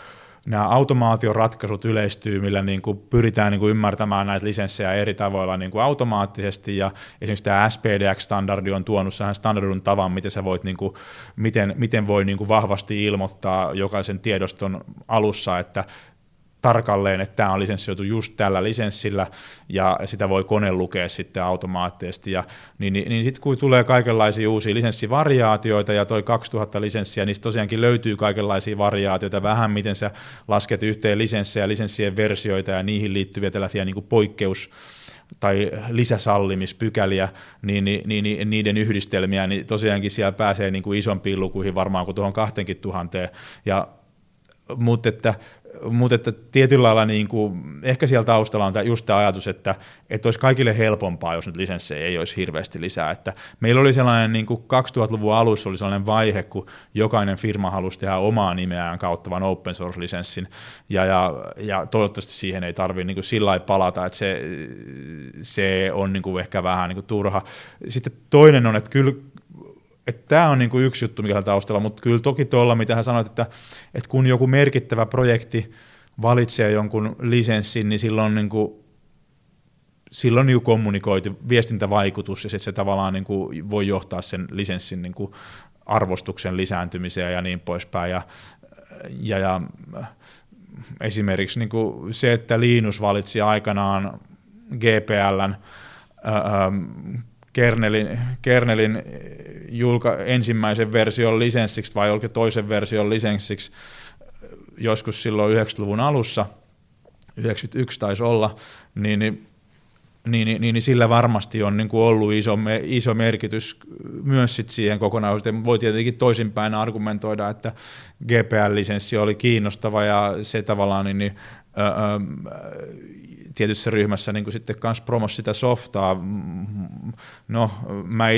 nämä automaatioratkaisut yleistyy, millä niin kuin pyritään niin kuin ymmärtämään näitä lisenssejä eri tavoilla niin kuin automaattisesti, ja esimerkiksi tämä SPDX-standardi on tuonut sehän standardin tavan, miten, sä voit, niin kuin, miten, miten voi niin kuin vahvasti ilmoittaa jokaisen tiedoston alussa, että tarkalleen, että tämä on lisenssioitu just tällä lisenssillä, ja sitä voi kone lukea sitten automaattisesti, ja, niin, niin, niin sitten kun tulee kaikenlaisia uusia lisenssivariaatioita, ja toi 2000 lisenssiä, niin tosiaankin löytyy kaikenlaisia variaatioita, vähän miten sä lasket yhteen lisenssejä, lisenssien versioita, ja niihin liittyviä tällaisia niin poikkeus, tai lisäsallimispykäliä, niin, niin, niin, niin niiden yhdistelmiä, niin tosiaankin siellä pääsee niin kuin isompiin lukuihin varmaan kuin tuohon 2000, ja mutta että mutta että tietyllä lailla niin kuin, ehkä siellä taustalla on just tämä ajatus, että, että olisi kaikille helpompaa, jos nyt lisenssejä ei olisi hirveästi lisää. Että meillä oli sellainen niin kuin 2000-luvun alussa oli sellainen vaihe, kun jokainen firma halusi tehdä omaa nimeään kauttavan open source-lisenssin, ja, ja, ja toivottavasti siihen ei tarvitse niin sillä palata, että se, se on niin kuin ehkä vähän niin kuin turha. Sitten toinen on, että kyllä tämä on niinku yksi juttu, mikä on taustalla, mutta kyllä toki tuolla, mitä hän sanoit, että, että kun joku merkittävä projekti valitsee jonkun lisenssin, niin silloin niin kuin, silloin niin kommunikoitu viestintävaikutus ja sitten se tavallaan niin kuin voi johtaa sen lisenssin niin kuin arvostuksen lisääntymiseen ja niin poispäin. Ja, ja, ja esimerkiksi niin kuin se, että Linus valitsi aikanaan GPLn kernelin, kernelin julka, ensimmäisen version lisenssiksi vai olko toisen version lisenssiksi joskus silloin 90-luvun alussa, 91 taisi olla, niin, niin niin, niin, niin, niin sillä varmasti on niin kuin ollut iso, iso merkitys myös sit siihen kokonaisuuteen. Voi tietenkin toisinpäin argumentoida, että GPL-lisenssi oli kiinnostava ja se tavallaan niin, niin, tietyssä ryhmässä niin kuin sitten kans promos sitä softaa. No, mä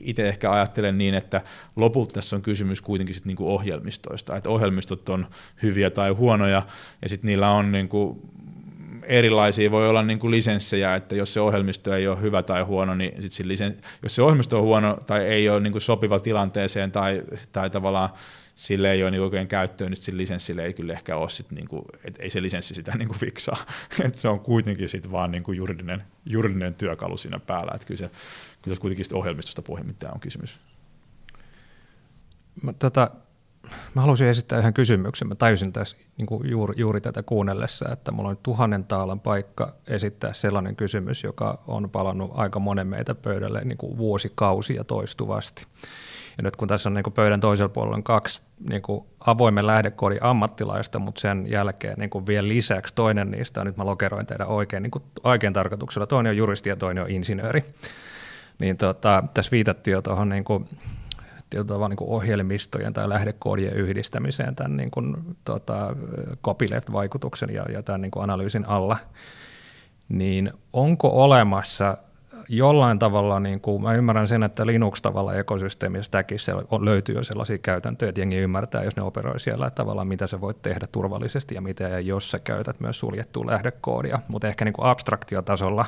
itse ehkä ajattelen niin, että lopulta tässä on kysymys kuitenkin sit niin kuin ohjelmistoista, että ohjelmistot on hyviä tai huonoja, ja sitten niillä on niin kuin erilaisia, voi olla niin kuin lisenssejä, että jos se ohjelmisto ei ole hyvä tai huono, niin sit lisen, jos se ohjelmisto on huono tai ei ole niin kuin sopiva tilanteeseen tai, tai tavallaan sille ei ole niin oikein käyttöön, niin sillä lisenssille ei kyllä ehkä ole, sit niin kuin, et ei se lisenssi sitä niin kuin fiksaa. Et se on kuitenkin sit vaan niin kuin juridinen, juridinen työkalu siinä päällä, että kyllä se, kyllä se kuitenkin ohjelmistosta pohjimmiltaan on kysymys. Mä, tota, mä haluaisin esittää yhden kysymyksen. Mä tajusin tässä niin kuin juuri, juuri tätä kuunnellessa, että mulla on tuhannen taalan paikka esittää sellainen kysymys, joka on palannut aika monen meitä pöydälle niin kuin vuosikausia toistuvasti. Ja nyt kun tässä on niin kuin pöydän toisella puolella on kaksi niin kuin avoimen lähdekoodin ammattilaista, mutta sen jälkeen niin kuin vielä lisäksi toinen niistä, nyt mä lokeroin teidän oikein, niin kuin oikein tarkoituksella, toinen on juristi ja toinen on insinööri. Niin tota, tässä viitattiin jo tuohon niin kuin, niin kuin ohjelmistojen tai lähdekoodien yhdistämiseen tämän niin kuin, tota, copyleft-vaikutuksen ja, ja tämän niin kuin analyysin alla. Niin onko olemassa jollain tavalla, niin kuin, mä ymmärrän sen, että Linux tavalla ekosysteemistäkin se löytyy jo sellaisia käytäntöjä, että jengi ymmärtää, jos ne operoi siellä, että tavallaan mitä sä voit tehdä turvallisesti ja mitä, ja jos sä käytät myös suljettua lähdekoodia, mutta ehkä niin kuin abstraktiotasolla,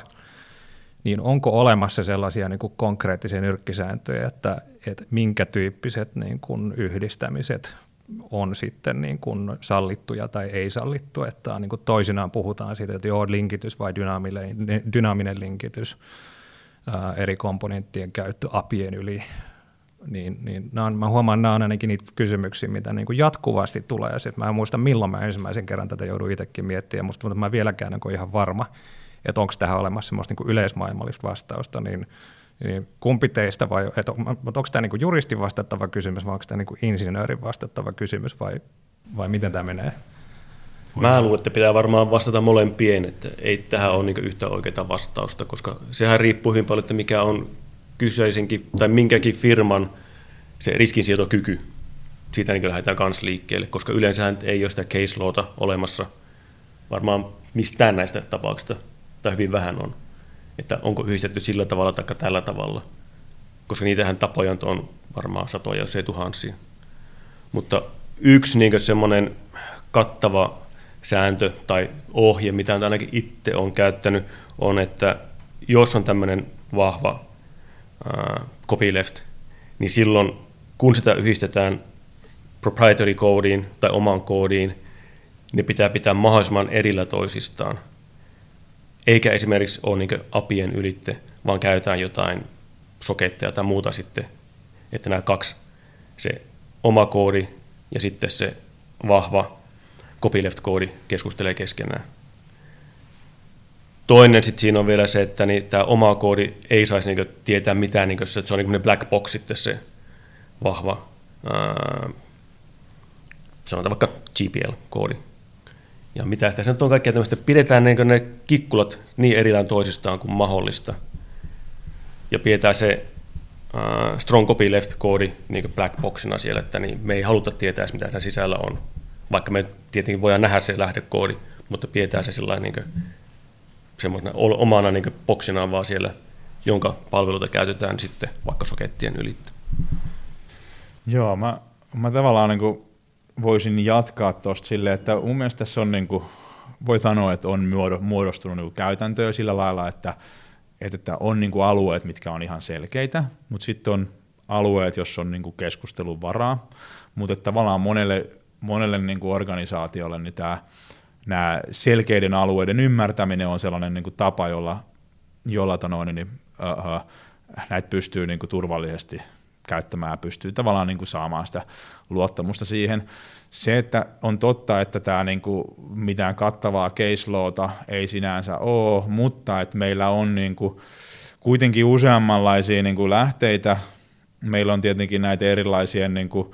niin onko olemassa sellaisia niin kuin konkreettisia nyrkkisääntöjä, että, että minkä tyyppiset niin kuin yhdistämiset on sitten niin kuin sallittuja tai ei sallittu, että niin kuin toisinaan puhutaan siitä, että joo, linkitys vai dynaaminen, linkitys, ää, eri komponenttien käyttö apien yli, niin, niin nämä on, mä huomaan, että nämä on ainakin niitä kysymyksiä, mitä niin kuin jatkuvasti tulee. Ja sit mä en muista, milloin mä ensimmäisen kerran tätä joudun itsekin miettimään, mutta mä vieläkään en ole ihan varma, että onko tähän olemassa semmoista niin yleismaailmallista vastausta, niin, niin kumpi teistä vai, että on, onko tämä niin juristin vastattava kysymys vai onko tämä niin insinöörin vastattava kysymys vai, vai miten tämä menee? Mä luulen, että pitää varmaan vastata molempien, että ei tähän ole niin yhtä oikeaa vastausta, koska sehän riippuu hyvin paljon, että mikä on kyseisenkin tai minkäkin firman se riskinsietokyky. Siitä niin lähdetään kans liikkeelle, koska yleensä ei ole sitä case lawta olemassa varmaan mistään näistä tapauksista, tai hyvin vähän on. Että onko yhdistetty sillä tavalla tai tällä tavalla, koska niitähän tapoja on varmaan satoja, ei tuhansia. Mutta yksi niin semmoinen kattava sääntö tai ohje, mitä ainakin itse on käyttänyt, on, että jos on tämmöinen vahva uh, copyleft, niin silloin kun sitä yhdistetään proprietary koodiin tai omaan koodiin, ne pitää pitää mahdollisimman erillä toisistaan. Eikä esimerkiksi ole niin apien ylitte, vaan käytetään jotain soketteja tai muuta sitten, että nämä kaksi, se oma koodi ja sitten se vahva copyleft-koodi keskustelee keskenään. Toinen sitten siinä on vielä se, että niin tämä oma koodi ei saisi niin tietää mitään, niin se, että se on niin black box sitten se vahva, ää, sanotaan vaikka GPL-koodi. Ja mitä ehkä se on kaikkea tämmöistä, pidetään niin ne kikkulat niin erillään toisistaan kuin mahdollista. Ja pidetään se uh, strong copy left koodi niin black boxina siellä, että niin me ei haluta tietää mitä siinä sisällä on. Vaikka me tietenkin voidaan nähdä se lähdekoodi, mutta pidetään se sillä niin semmoisena omana niin boxinaan vaan siellä, jonka palveluita käytetään sitten vaikka sokettien ylittä. Joo, mä, mä tavallaan niin kuin voisin jatkaa tuosta silleen, että mun mielestä tässä on, niin kuin, voi sanoa, että on muodostunut niin käytäntöä sillä lailla, että, että on niin kuin alueet, mitkä on ihan selkeitä, mutta sitten on alueet, joissa on niin kuin keskustelun varaa, mutta tavallaan monelle, monelle niin kuin organisaatiolle niin tämä, nämä selkeiden alueiden ymmärtäminen on sellainen niin kuin tapa, jolla, jolla tanoin, niin, uh, näitä pystyy niin kuin turvallisesti käyttämään ja pystyy tavallaan niin kuin saamaan sitä luottamusta siihen. Se, että on totta, että tämä niin kuin mitään kattavaa case lawta ei sinänsä ole, mutta että meillä on niin kuin kuitenkin useammanlaisia niin kuin lähteitä. Meillä on tietenkin näitä erilaisia niin kuin,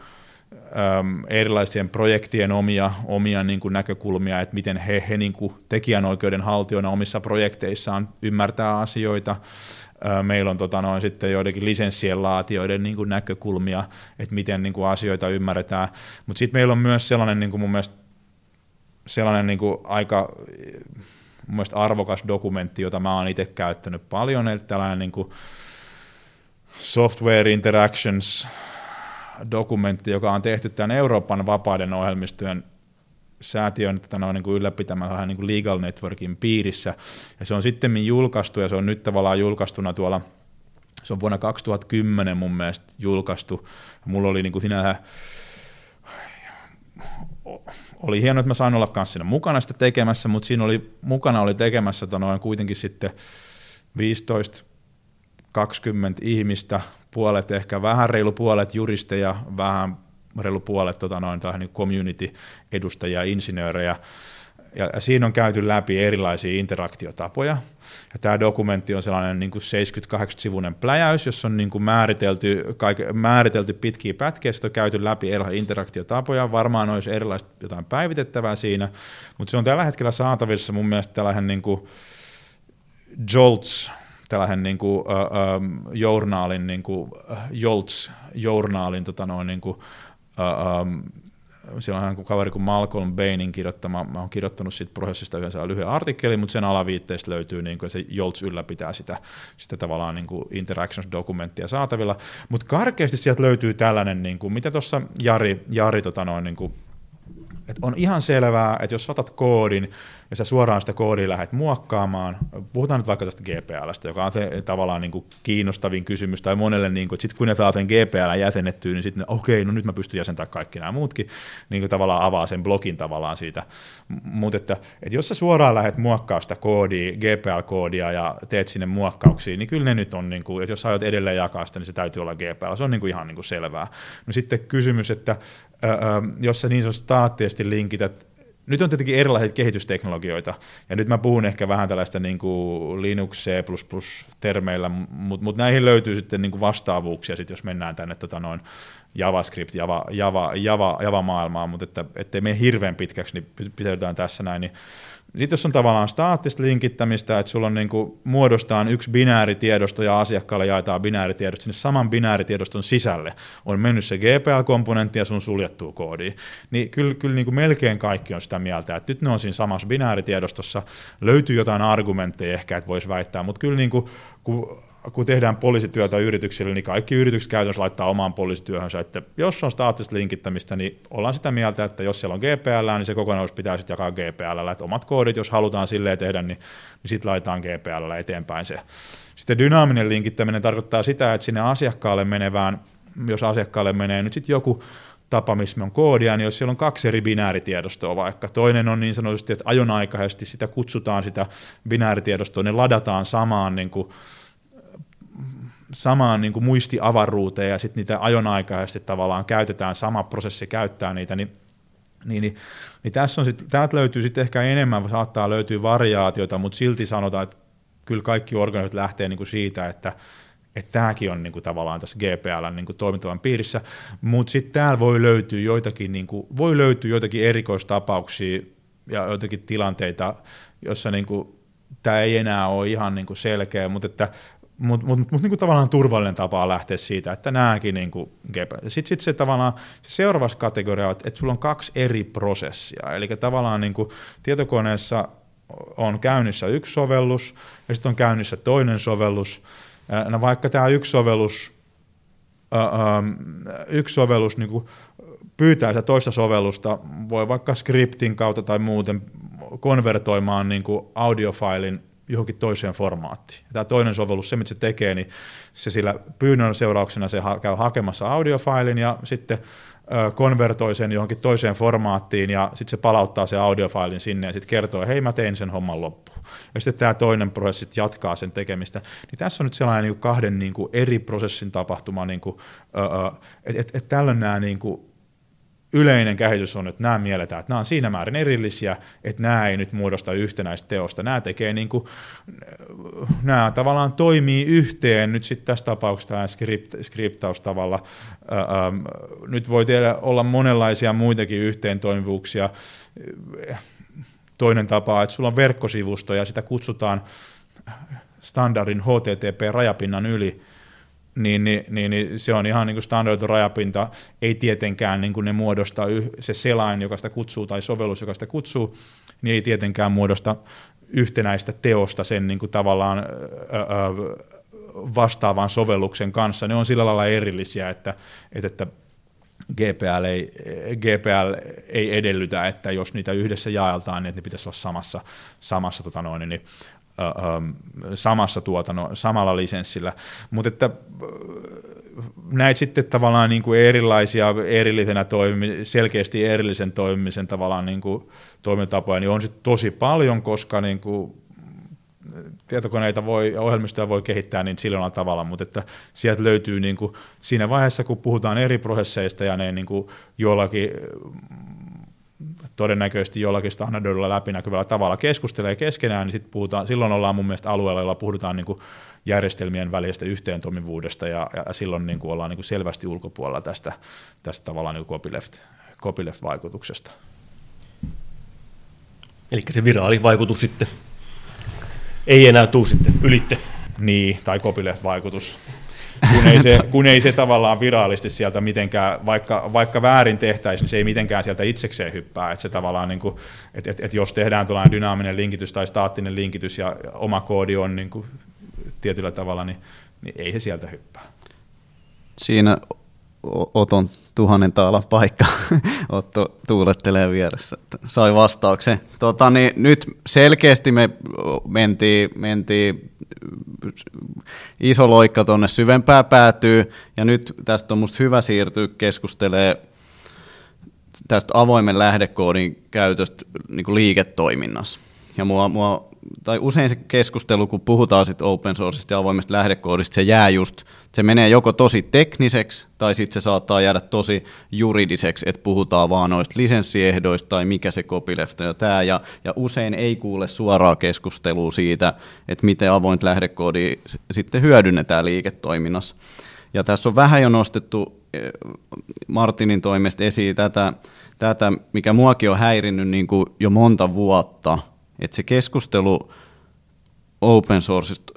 äm, erilaisien projektien omia, omia niin kuin näkökulmia, että miten he, he niin kuin tekijänoikeuden haltijoina omissa projekteissaan ymmärtää asioita. Meillä on tota, noin, sitten joidenkin lisenssien laatioiden niin kuin näkökulmia, että miten niin kuin asioita ymmärretään. Mutta sitten meillä on myös sellainen niin kuin mun mielestä sellainen niin kuin aika mun arvokas dokumentti, jota mä oon itse käyttänyt paljon, eli tällainen niin kuin Software Interactions dokumentti, joka on tehty tämän Euroopan vapaiden ohjelmistojen säätiön tätä on niin kuin ylläpitämään vähän niin kuin Legal Networkin piirissä. Ja se on sitten julkaistu ja se on nyt tavallaan julkaistuna tuolla, se on vuonna 2010 mun mielestä julkaistu. Mulla oli niin kuin sinänsä, oli hienoa, että mä sain olla kanssa siinä mukana sitä tekemässä, mutta siinä oli, mukana oli tekemässä noin kuitenkin sitten 15 20 ihmistä, puolet ehkä vähän reilu puolet juristeja, vähän reilu puolet tota noin, niin community-edustajia, insinöörejä, ja, siinä on käyty läpi erilaisia interaktiotapoja. Ja tämä dokumentti on sellainen niin 78-sivuinen pläjäys, jossa on niin kuin määritelty, kaik, määritelty pitkiä pätkiä, on käyty läpi erilaisia interaktiotapoja. Varmaan olisi erilaista jotain päivitettävää siinä, mutta se on tällä hetkellä saatavissa mun mielestä tällainen niin kuin Jolts, tällainen niin kuin, uh, um, journaalin, niin kuin, Jolts, journaalin tota noin, niin kuin, um, siellä on kaveri kuin Malcolm Bainin kirjoittama, mä oon kirjoittanut siitä prosessista yhdessä lyhyen artikkelin, mutta sen alaviitteistä löytyy, niin kuin, se Jolts ylläpitää sitä, sitä tavallaan niin kuin interactions-dokumenttia saatavilla, mutta karkeasti sieltä löytyy tällainen, niin kuin, mitä tuossa Jari, Jari tota noin, niin kuin, että on ihan selvää, että jos saatat koodin, ja sä suoraan sitä koodia lähdet muokkaamaan, puhutaan nyt vaikka tästä GPLstä, joka on tavallaan niin kuin kiinnostavin kysymys, tai monelle, niin kuin, että sitten kun ne saa sen GPL jäsennettyä, niin sitten okei, no nyt mä pystyn jäsentämään kaikki nämä muutkin, niin kuin tavallaan avaa sen blogin tavallaan siitä. Mutta että, että jos sä suoraan lähdet muokkaa sitä koodia, GPL-koodia ja teet sinne muokkauksia, niin kyllä ne nyt on, niin kuin, että jos sä aiot edelleen jakaa sitä, niin se täytyy olla GPL, se on niin kuin ihan niin kuin selvää. No sitten kysymys, että jos sä niin sanotusti staattisesti linkität. Nyt on tietenkin erilaisia kehitysteknologioita, ja nyt mä puhun ehkä vähän tällaista niin kuin Linux, C++-termeillä, mutta mut näihin löytyy sitten niin kuin vastaavuuksia, sit jos mennään tänne tota noin JavaScript, Java, Java, Java, Java-maailmaan, mutta että, ettei mene hirveän pitkäksi, niin pitäydytään tässä näin, niin sitten jos on tavallaan staattista linkittämistä, että sulla on niin kuin, muodostaan yksi binääritiedosto ja asiakkaalle jaetaan binääritiedosto sinne saman binääritiedoston sisälle, on mennyt se GPL-komponentti ja sun suljettuu koodi, niin kyllä, kyllä niin kuin melkein kaikki on sitä mieltä, että nyt ne on siinä samassa binääritiedostossa, löytyy jotain argumentteja ehkä, että voisi väittää, mutta kyllä niin kuin, kun kun tehdään poliisityötä yrityksille, niin kaikki yritykset käytännössä laittaa omaan poliisityöhönsä, että jos on staattista linkittämistä, niin ollaan sitä mieltä, että jos siellä on GPL, niin se kokonaisuus pitää sitten jakaa GPL, että omat koodit, jos halutaan silleen tehdä, niin, niin sitten laitetaan GPL eteenpäin se. Sitten dynaaminen linkittäminen tarkoittaa sitä, että sinne asiakkaalle menevään, jos asiakkaalle menee nyt sitten joku tapa, missä on koodia, niin jos siellä on kaksi eri binääritiedostoa vaikka, toinen on niin sanotusti, että ajonaikaisesti sitä kutsutaan sitä binääritiedostoa, ne ladataan samaan niin kuin, samaan niin kuin muistiavaruuteen ja sitten niitä ajonaikaisesti tavallaan käytetään, sama prosessi käyttää niitä, niin niin, niin, niin tässä on sit, täältä löytyy sitten ehkä enemmän, saattaa löytyä variaatioita, mutta silti sanotaan, että kyllä kaikki organisaatiot lähtee niin kuin siitä, että että tämäkin on niin kuin, tavallaan tässä GPLn niin kuin, toimintavan piirissä, mutta sitten täällä voi löytyä joitakin, niin kuin, voi löytyä joitakin erikoistapauksia ja joitakin tilanteita, jossa niin kuin, tämä ei enää ole ihan niin kuin selkeä, mutta että mutta mut, mut, niin tavallaan turvallinen tapa lähteä siitä, että nämäkin niin kuin Sitten sit se tavallaan se seuraava kategoria on, että, että sulla on kaksi eri prosessia. Eli tavallaan niin kuin tietokoneessa on käynnissä yksi sovellus ja sitten on käynnissä toinen sovellus. No vaikka tämä yksi sovellus, yksi sovellus niin kuin pyytää sitä toista sovellusta, voi vaikka skriptin kautta tai muuten konvertoimaan niin audiofailin johonkin toiseen formaattiin. Tämä toinen sovellus, se mitä se tekee, niin se sillä pyynnön seurauksena se käy hakemassa audiofailin ja sitten konvertoi sen johonkin toiseen formaattiin ja sitten se palauttaa sen audiofailin sinne ja sitten kertoo, hei mä tein sen homman loppuun. Ja sitten tämä toinen prosessi jatkaa sen tekemistä. Niin tässä on nyt sellainen niin kuin kahden niin kuin eri prosessin tapahtuma, niin että et, et tällöin nämä niin kuin yleinen käsitys on, että nämä mielletään, että nämä on siinä määrin erillisiä, että nämä ei nyt muodosta yhtenäistä teosta. Nämä tekee niin kuin, nämä tavallaan toimii yhteen nyt sitten tässä tapauksessa tämä skript, skriptaustavalla. Nyt voi tehdä, olla monenlaisia muitakin yhteentoimivuuksia. Toinen tapa, että sulla on verkkosivusto ja sitä kutsutaan standardin HTTP-rajapinnan yli, niin, niin, niin, niin se on ihan niin standardoitu rajapinta, ei tietenkään niin kuin ne muodosta se selain, joka sitä kutsuu, tai sovellus, joka sitä kutsuu, niin ei tietenkään muodosta yhtenäistä teosta sen niin kuin tavallaan vastaavan sovelluksen kanssa. Ne on sillä lailla erillisiä, että, että, että GPL ei, GPL ei edellytä, että jos niitä yhdessä jaeltaan, niin että ne pitäisi olla samassa, samassa tota noin, niin, samassa tuotanno, samalla lisenssillä, mutta että näitä sitten tavallaan niin kuin erilaisia erillisenä toimi, selkeästi erillisen toimimisen tavallaan niin kuin toimintatapoja, niin on sitten tosi paljon, koska niin kuin tietokoneita voi, ohjelmistoja voi kehittää niin sillä tavalla, mutta että sieltä löytyy niin kuin, siinä vaiheessa, kun puhutaan eri prosesseista ja ne niin kuin jollakin todennäköisesti jollakin standardoilla läpinäkyvällä tavalla keskustelee keskenään, niin sit puhutaan, silloin ollaan mun mielestä alueella, jolla puhutaan niin kuin järjestelmien välisestä yhteentoimivuudesta, ja, ja silloin niin kuin ollaan niin kuin selvästi ulkopuolella tästä, tästä tavallaan niin copyleft, copyleft-vaikutuksesta. Eli se viraalivaikutus sitten ei enää tuu sitten ylitte. Niin, tai copyleft-vaikutus kun ei, se, kun ei se tavallaan virallisesti sieltä mitenkään, vaikka, vaikka väärin tehtäisiin, niin se ei mitenkään sieltä itsekseen hyppää. Että se tavallaan, niin kuin, että, että, että jos tehdään tällainen dynaaminen linkitys tai staattinen linkitys ja oma koodi on niin kuin, tietyllä tavalla, niin, niin ei se sieltä hyppää. Siinä Oton tuhannen taala paikka. Otto tuulettelee vieressä. Sai vastauksen. Tota, niin nyt selkeästi me mentiin, mentiin iso loikka tuonne syvempää päätyy, ja nyt tästä on musta hyvä siirtyä keskustelee tästä avoimen lähdekoodin käytöstä niin liiketoiminnassa. Ja mua, mua, tai usein se keskustelu, kun puhutaan sit open sourceista ja avoimesta lähdekoodista, se jää just, se menee joko tosi tekniseksi, tai sitten se saattaa jäädä tosi juridiseksi, että puhutaan vaan noista lisenssiehdoista, tai mikä se copyleft ja tämä, ja, ja usein ei kuule suoraa keskustelua siitä, että miten avoint lähdekoodi sitten hyödynnetään liiketoiminnassa. Ja tässä on vähän jo nostettu eh, Martinin toimesta esiin tätä, tätä mikä muakin on häirinnyt niin kuin jo monta vuotta, että se keskustelu open sourceista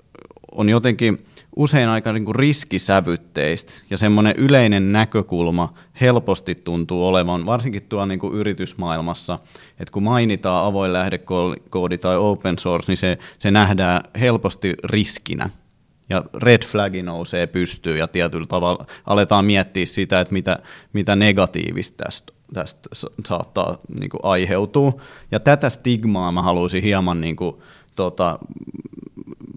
on jotenkin usein aika niin kuin riskisävytteistä ja semmoinen yleinen näkökulma helposti tuntuu olevan, varsinkin tuolla niin kuin yritysmaailmassa, että kun mainitaan avoin lähdekoodi tai open source, niin se, se nähdään helposti riskinä. Ja red flagi nousee pystyyn ja tietyllä tavalla aletaan miettiä sitä, että mitä, mitä negatiivista tästä, tästä saattaa niin kuin aiheutua. Ja tätä stigmaa mä haluaisin hieman niin kuin, tota,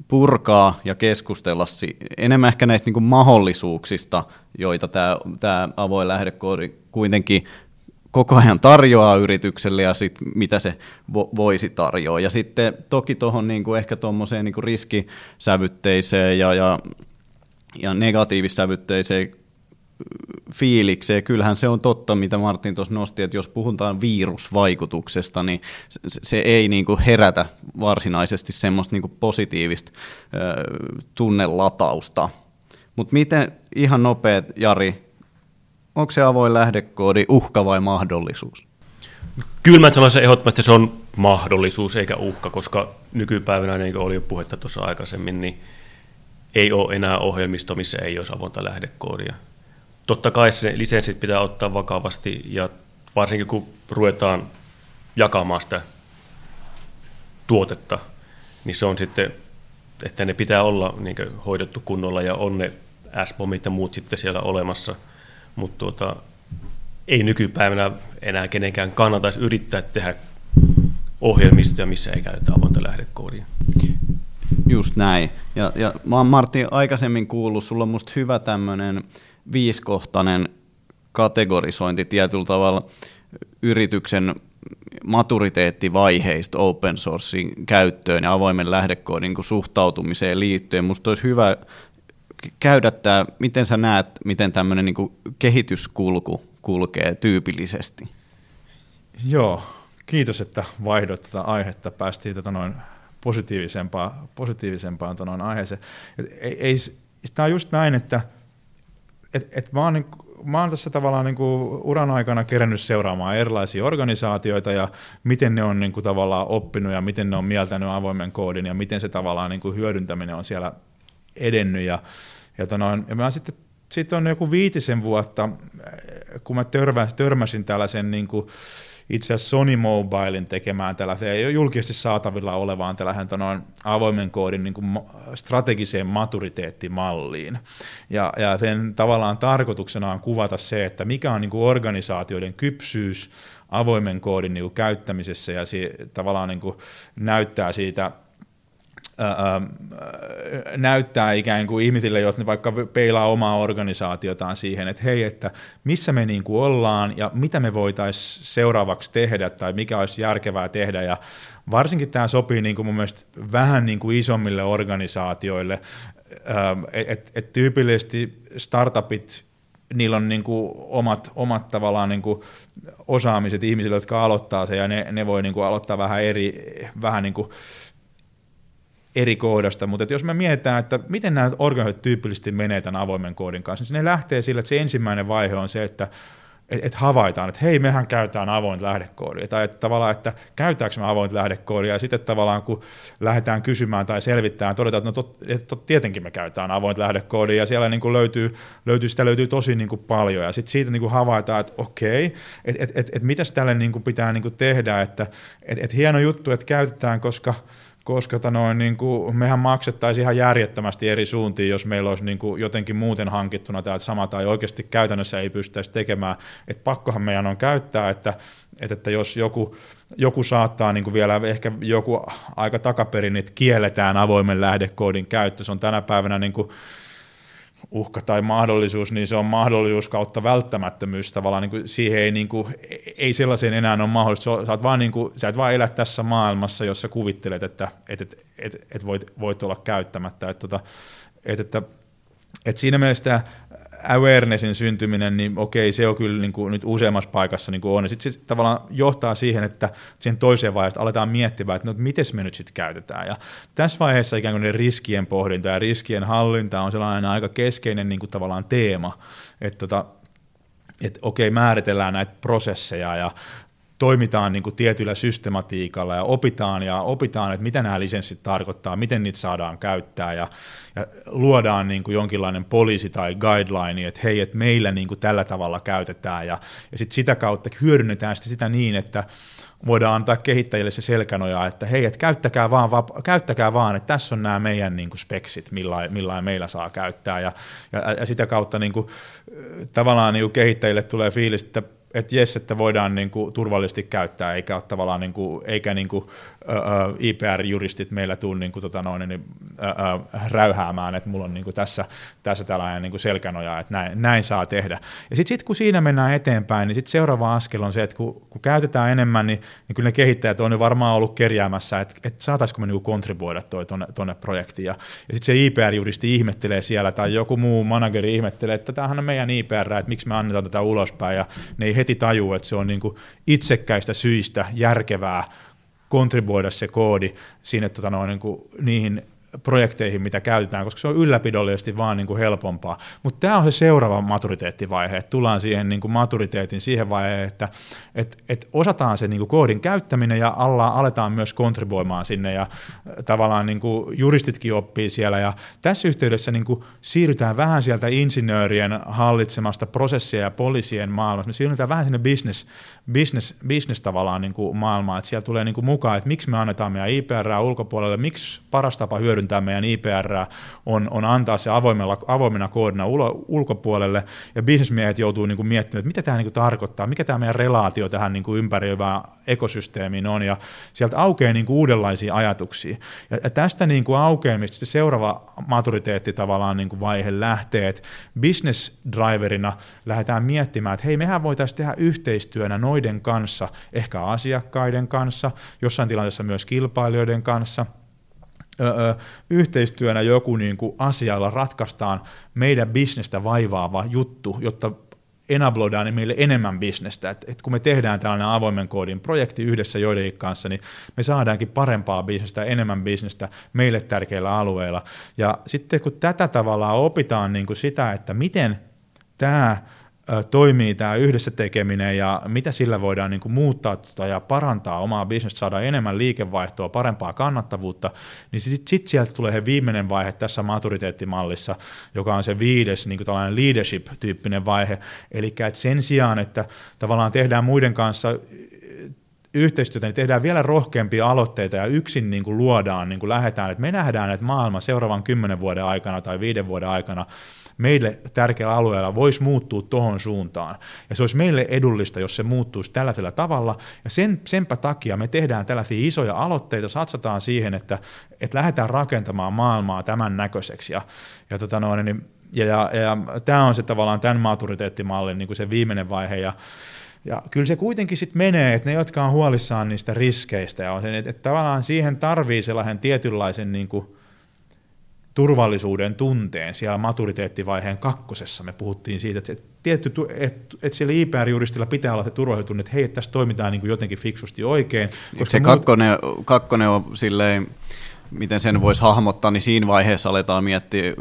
purkaa ja keskustella si- enemmän ehkä näistä niin kuin mahdollisuuksista, joita tämä, tämä avoin lähdekoodi kuitenkin koko ajan tarjoaa yritykselle ja sit mitä se vo, voisi tarjoa. Ja sitten toki tuohon niin ehkä tuommoiseen niin riskisävytteiseen ja, ja, ja negatiivissävytteiseen fiilikseen. Kyllähän se on totta, mitä Martin tuossa nosti, että jos puhutaan virusvaikutuksesta, niin se, se ei niin kuin herätä varsinaisesti semmoista niin kuin positiivista ö, tunnelatausta. Mutta miten, ihan nopeat Jari, onko se avoin lähdekoodi uhka vai mahdollisuus? Kyllä mä sanoisin ehdottomasti se on mahdollisuus eikä uhka, koska nykypäivänä, niin kuin oli jo puhetta tuossa aikaisemmin, niin ei ole enää ohjelmisto, missä ei olisi avointa lähdekoodia. Totta kai se lisenssit pitää ottaa vakavasti ja varsinkin kun ruvetaan jakamaan sitä tuotetta, niin se on sitten, että ne pitää olla niin hoidettu kunnolla ja on ne s ja muut sitten siellä olemassa – mutta tuota, ei nykypäivänä enää kenenkään kannattaisi yrittää tehdä ohjelmistoja, missä ei käytetä avointa lähdekoodia. Just näin. Ja, ja mä oon Martti aikaisemmin kuullut, sulla on musta hyvä tämmöinen viiskohtainen kategorisointi tietyllä tavalla yrityksen maturiteettivaiheista open sourcein käyttöön ja avoimen lähdekoodin suhtautumiseen liittyen. Musta olisi hyvä käydä tämä, miten sä näet, miten tämmöinen niin kehityskulku kulkee tyypillisesti? Joo, kiitos, että vaihdoit tätä aihetta. Päästiin tätä noin positiivisempaan, positiivisempaan noin aiheeseen. Et ei, ei, tämä on just näin, että et, et mä, oon, niin, mä oon tässä tavallaan niin kuin uran aikana kerännyt seuraamaan erilaisia organisaatioita ja miten ne on niin kuin tavallaan oppinut ja miten ne on mieltänyt avoimen koodin ja miten se tavallaan niin kuin hyödyntäminen on siellä edennyt. Ja, ja, tonoin, ja mä sitten sitten on joku viitisen vuotta, kun mä törmä, törmäsin tällaisen niin kuin, itse asiassa Sony Mobilein tekemään tällaisen julkisesti saatavilla olevaan tällaisen tonoin, avoimen koodin niin kuin strategiseen maturiteettimalliin. Ja, ja sen tavallaan tarkoituksena on kuvata se, että mikä on niin kuin organisaatioiden kypsyys avoimen koodin niin kuin käyttämisessä ja si, tavallaan niin kuin näyttää siitä näyttää ikään kuin ihmisille, jos ne vaikka peilaa omaa organisaatiotaan siihen, että hei, että missä me niin kuin ollaan ja mitä me voitaisiin seuraavaksi tehdä tai mikä olisi järkevää tehdä. Ja varsinkin tämä sopii niin kuin mun mielestä vähän niin kuin isommille organisaatioille, että et, tyypillisesti startupit niillä on niin kuin omat, omat tavallaan niin kuin osaamiset ihmisille, jotka aloittaa se, ja ne, ne voi niin kuin aloittaa vähän eri, vähän niin kuin eri koodasta, mutta jos me mietitään, että miten nämä organisaatiot tyypillisesti menee tämän avoimen koodin kanssa, niin ne lähtee sillä, että se ensimmäinen vaihe on se, että että et havaitaan, että hei, mehän käytetään avoin lähdekoodia, tai että tavallaan, että käytetäänkö me avoin lähdekoodia, ja sitten tavallaan kun lähdetään kysymään tai selvittämään, todetaan, että no tot, et, tot, tietenkin me käytetään avoin lähdekoodia, ja siellä niin löytyy, löytyy, sitä löytyy tosi niin kuin paljon, ja sitten siitä niin kuin havaitaan, että okei, että et, et, et, mitäs tälle niin kuin pitää niin kuin tehdä, että et, et hieno juttu, että käytetään, koska koska tanoin, niin kuin, mehän maksettaisiin ihan järjettömästi eri suuntiin, jos meillä olisi niin kuin, jotenkin muuten hankittuna tämä sama tai oikeasti käytännössä ei pystyttäisi tekemään. Et pakkohan meidän on käyttää, että, että, että jos joku, joku saattaa niin kuin vielä ehkä joku aika takaperin, että kielletään avoimen lähdekoodin käyttö, se on tänä päivänä niin kuin, uhka tai mahdollisuus, niin se on mahdollisuus kautta välttämättömyys tavallaan, niin kuin siihen ei, niin kuin, ei sellaiseen enää ole mahdollista, sä, vaan niin kuin, sä et vaan elä tässä maailmassa, jossa kuvittelet, että et, et, et, et voit, voit olla käyttämättä, että, että, että, että, että siinä mielessä awarenessin syntyminen, niin okei, se on kyllä niin kuin nyt useammassa paikassa niin kuin on. Sitten se tavallaan johtaa siihen, että siihen toiseen vaiheeseen aletaan miettimään, että no, miten me nyt sitten käytetään. Ja tässä vaiheessa ikään kuin ne riskien pohdinta ja riskien hallinta on sellainen aika keskeinen niin kuin tavallaan teema, että tota, että okei, määritellään näitä prosesseja ja toimitaan niin kuin tietyllä systematiikalla ja opitaan ja opitaan, että mitä nämä lisenssit tarkoittaa, miten niitä saadaan käyttää ja, ja luodaan niin kuin jonkinlainen poliisi tai guideline, että hei, että meillä niin kuin tällä tavalla käytetään ja, ja sit sitä kautta hyödynnetään sitä, sitä niin, että voidaan antaa kehittäjille se selkänoja, että hei, että käyttäkää vaan, vapa- käyttäkää vaan, että tässä on nämä meidän niin kuin speksit, millä, millä meillä saa käyttää ja, ja, ja sitä kautta niin kuin, tavallaan niin kuin kehittäjille tulee fiilis, että että jes, että voidaan niin kuin, turvallisesti käyttää, eikä ole tavallaan niin kuin, eikä niin kuin, uh, IPR-juristit meillä tule niin kuin, tota noin, niin, uh, räyhäämään, että mulla on niin kuin, tässä, tässä tällainen niin selkänoja, että näin, näin saa tehdä. Ja sitten sit, kun siinä mennään eteenpäin, niin sitten seuraava askel on se, että kun, kun käytetään enemmän, niin, niin kyllä ne kehittäjät on jo varmaan ollut kerjäämässä, että, että saataisiko me niin kuin, kontribuoida tuonne projektiin. Ja, ja sitten se IPR-juristi ihmettelee siellä, tai joku muu manageri ihmettelee, että tämähän on meidän IPR, että miksi me annetaan tätä ulospäin, ja ne ei heti tajua, että se on niin kuin itsekkäistä syistä järkevää kontribuoida se koodi sinne tota noin, niin kuin niihin projekteihin, mitä käytetään, koska se on ylläpidollisesti vaan niin kuin helpompaa. Mutta tämä on se seuraava maturiteettivaihe, että tullaan siihen niin kuin maturiteetin siihen vaiheeseen, että et, et osataan se niin kuin koodin käyttäminen ja alla, aletaan myös kontribuoimaan sinne ja tavallaan niin kuin juristitkin oppii siellä ja tässä yhteydessä niin kuin siirrytään vähän sieltä insinöörien hallitsemasta prosessia ja poliisien maailmasta, me siirrytään vähän sinne business, business, business tavallaan niin kuin maailmaan, että siellä tulee niin kuin mukaan, että miksi me annetaan meidän IPR ulkopuolelle, miksi paras tapa hyödyntää meidän IPR on, on antaa se avoimella, avoimena koodina ulo, ulkopuolelle, ja bisnesmiehet joutuu niin kuin miettimään, että mitä tämä niin kuin tarkoittaa, mikä tämä meidän relaatio tähän niin kuin ympäröivään ekosysteemiin on, ja sieltä aukeaa niin kuin uudenlaisia ajatuksia. Ja, ja tästä niin kuin aukeamista se seuraava maturiteetti tavallaan niin kuin vaihe lähtee, että business driverina lähdetään miettimään, että hei, mehän voitaisiin tehdä yhteistyönä noiden kanssa, ehkä asiakkaiden kanssa, jossain tilanteessa myös kilpailijoiden kanssa – ö, yhteistyönä joku niin kuin asialla ratkaistaan meidän bisnestä vaivaava juttu, jotta enabloidaan niin meille enemmän bisnestä. Et, et kun me tehdään tällainen avoimen koodin projekti yhdessä joidenkin kanssa, niin me saadaankin parempaa bisnestä, enemmän bisnestä meille tärkeillä alueilla. Ja sitten kun tätä tavallaan opitaan niin kuin sitä, että miten tämä toimii tämä yhdessä tekeminen ja mitä sillä voidaan niin kuin muuttaa tota ja parantaa omaa bisnestä, saada enemmän liikevaihtoa, parempaa kannattavuutta, niin sitten sit sieltä tulee he viimeinen vaihe tässä maturiteettimallissa, joka on se viides niin kuin tällainen leadership-tyyppinen vaihe, eli sen sijaan, että tavallaan tehdään muiden kanssa yhteistyötä, niin tehdään vielä rohkeampia aloitteita ja yksin niin kuin luodaan, niin kuin lähdetään, että me nähdään, että maailma seuraavan kymmenen vuoden aikana tai viiden vuoden aikana meille tärkeällä alueella voisi muuttua tuohon suuntaan. Ja se olisi meille edullista, jos se muuttuisi tällaisella tavalla. Ja sen, senpä takia me tehdään tällaisia isoja aloitteita, satsataan siihen, että, että lähdetään rakentamaan maailmaa tämän näköiseksi. Ja, ja, tota noin, niin, ja, ja, ja tämä on se tavallaan tämän maturiteettimallin niin kuin se viimeinen vaihe. Ja, ja kyllä se kuitenkin sitten menee, että ne, jotka on huolissaan niistä riskeistä, ja on se, että, että tavallaan siihen tarvii sellaisen tietynlaisen niin kuin, turvallisuuden tunteen siellä maturiteettivaiheen kakkosessa. Me puhuttiin siitä, että, se tietty, että, että siellä IPR-juristilla pitää olla se turvallisuuden että hei, että tässä toimitaan niin kuin jotenkin fiksusti oikein. Koska se muut... kakkonen, kakkonen on silleen, miten sen voisi hahmottaa, niin siinä vaiheessa aletaan miettiä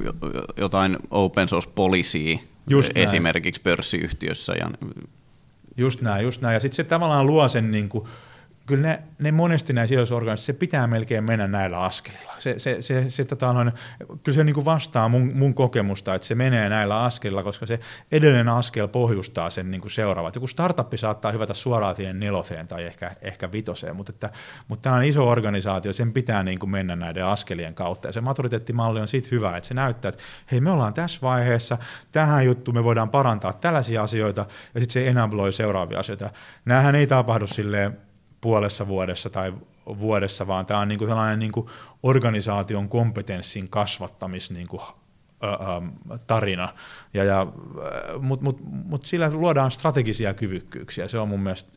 jotain open source policyä esimerkiksi pörssiyhtiössä. Ja... Just näin, just näin. Ja sitten se tavallaan luo sen niin kuin, kyllä ne, ne monesti näissä sijoitusorganisaatioissa, se pitää melkein mennä näillä askelilla. Se, se, se, se tota noin, kyllä se niin kuin vastaa mun, mun kokemusta, että se menee näillä askelilla, koska se edellinen askel pohjustaa sen niin kuin seuraavat. Joku startuppi saattaa hyvätä suoraan siihen neloseen tai ehkä, ehkä vitoseen, mutta, että, mutta tällainen iso organisaatio, sen pitää niin kuin mennä näiden askelien kautta. Ja se maturiteettimalli on siitä hyvä, että se näyttää, että hei me ollaan tässä vaiheessa, tähän juttu me voidaan parantaa tällaisia asioita, ja sitten se enabloi seuraavia asioita. Nämähän ei tapahdu silleen, puolessa vuodessa tai vuodessa, vaan tämä on niin kuin sellainen niin kuin organisaation kompetenssin kasvattamis niin kuin, tarina. Ja, ja, Mutta mut, mut sillä luodaan strategisia kyvykkyyksiä. Se on mun mielestä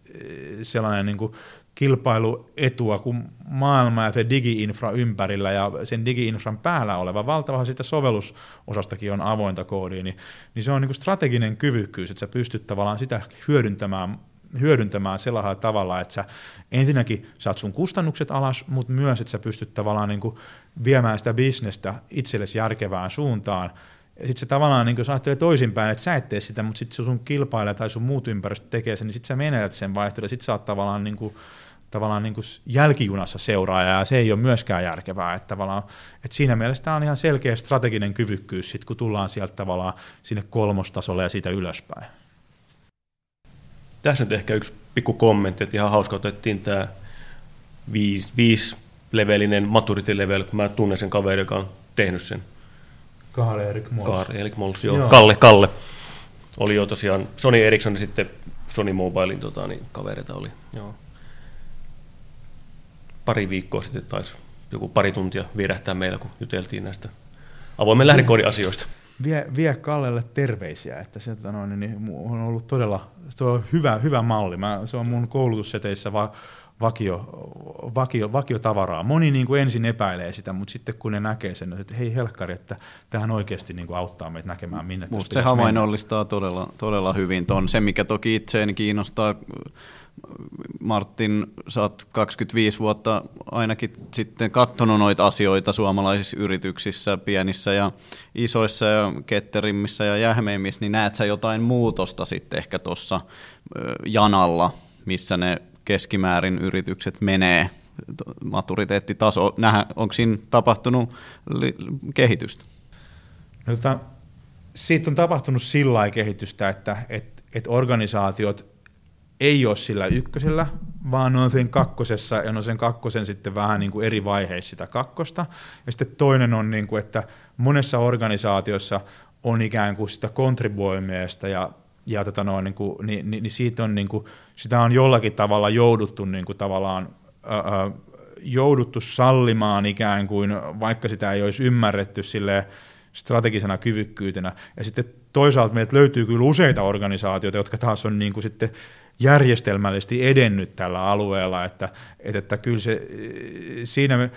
sellainen niin kuin kilpailuetua, kun maailma ja se digi-infra ympärillä ja sen digi-infran päällä oleva valtava sitä sovellusosastakin on avointa koodia, niin, niin se on niin kuin strateginen kyvykkyys, että sä pystyt tavallaan sitä hyödyntämään hyödyntämään sellaisella tavalla, että sä ensinnäkin saat sun kustannukset alas, mutta myös, että sä pystyt tavallaan niin kuin viemään sitä bisnestä itsellesi järkevään suuntaan, sitten se tavallaan, niin jos ajattelee toisinpäin, että sä et tee sitä, mutta sitten sun kilpailija tai sun muut ympäristö tekee sen, niin sitten sä menetät sen vaihtoehdon, sitten sä oot tavallaan, niin kuin, tavallaan niin kuin jälkijunassa seuraaja, ja se ei ole myöskään järkevää. Että, tavallaan, että siinä mielessä tämä on ihan selkeä strateginen kyvykkyys, sit, kun tullaan sieltä tavallaan sinne kolmostasolle ja siitä ylöspäin. Tässä nyt ehkä yksi pikku kommentti, että ihan hauska otettiin tämä viisi, viisi levelinen maturity level, kun mä tunnen sen kaverin, joka on tehnyt sen. Kalle Erik Mols. Kaare Erik Mols, joo. joo. Kalle, Kalle. Oli jo tosiaan Sony Ericsson ja sitten Sony Mobilein tota, niin kavereita oli. Joo. Pari viikkoa sitten taisi joku pari tuntia vierähtää meillä, kun juteltiin näistä avoimen lähdekoodin asioista. Vie, vie Kallelle terveisiä, että se tota noin, niin, on ollut todella se on hyvä, hyvä malli. Mä, se on mun koulutusseteissä va, vakio, vakio, vakio tavaraa. Moni niin kuin ensin epäilee sitä, mutta sitten kun ne näkee sen, että hei helkkari, että tähän oikeasti niin kuin auttaa meitä näkemään, minne Musta se havainnollistaa todella, todella hyvin ton. Se, mikä toki itseäni kiinnostaa, Martin, sä oot 25 vuotta ainakin sitten katsonut noita asioita suomalaisissa yrityksissä, pienissä ja isoissa ja ketterimmissä ja jähmeimmissä, niin näet sä jotain muutosta sitten ehkä tuossa janalla, missä ne keskimäärin yritykset menee, maturiteettitaso, nähdä, onko siinä tapahtunut kehitystä? No, tota, siitä on tapahtunut sillä kehitystä, että et, et organisaatiot ei ole sillä ykkösellä, vaan on sen kakkosessa ja on sen kakkosen sitten vähän niin kuin eri vaiheissa sitä kakkosta. Ja sitten toinen on, niin kuin, että monessa organisaatiossa on ikään kuin sitä kontribuoimiestä ja ja tota no, niin, kuin, niin, niin, niin siitä on, niin kuin, sitä on jollakin tavalla jouduttu niin kuin, tavallaan ää, jouduttu sallimaan ikään kuin, vaikka sitä ei olisi ymmärretty sille strategisena kyvykkyytenä. Ja sitten toisaalta meiltä löytyy kyllä useita organisaatioita, jotka taas on niin kuin sitten järjestelmällisesti edennyt tällä alueella, että, että, että kyllä se siinä,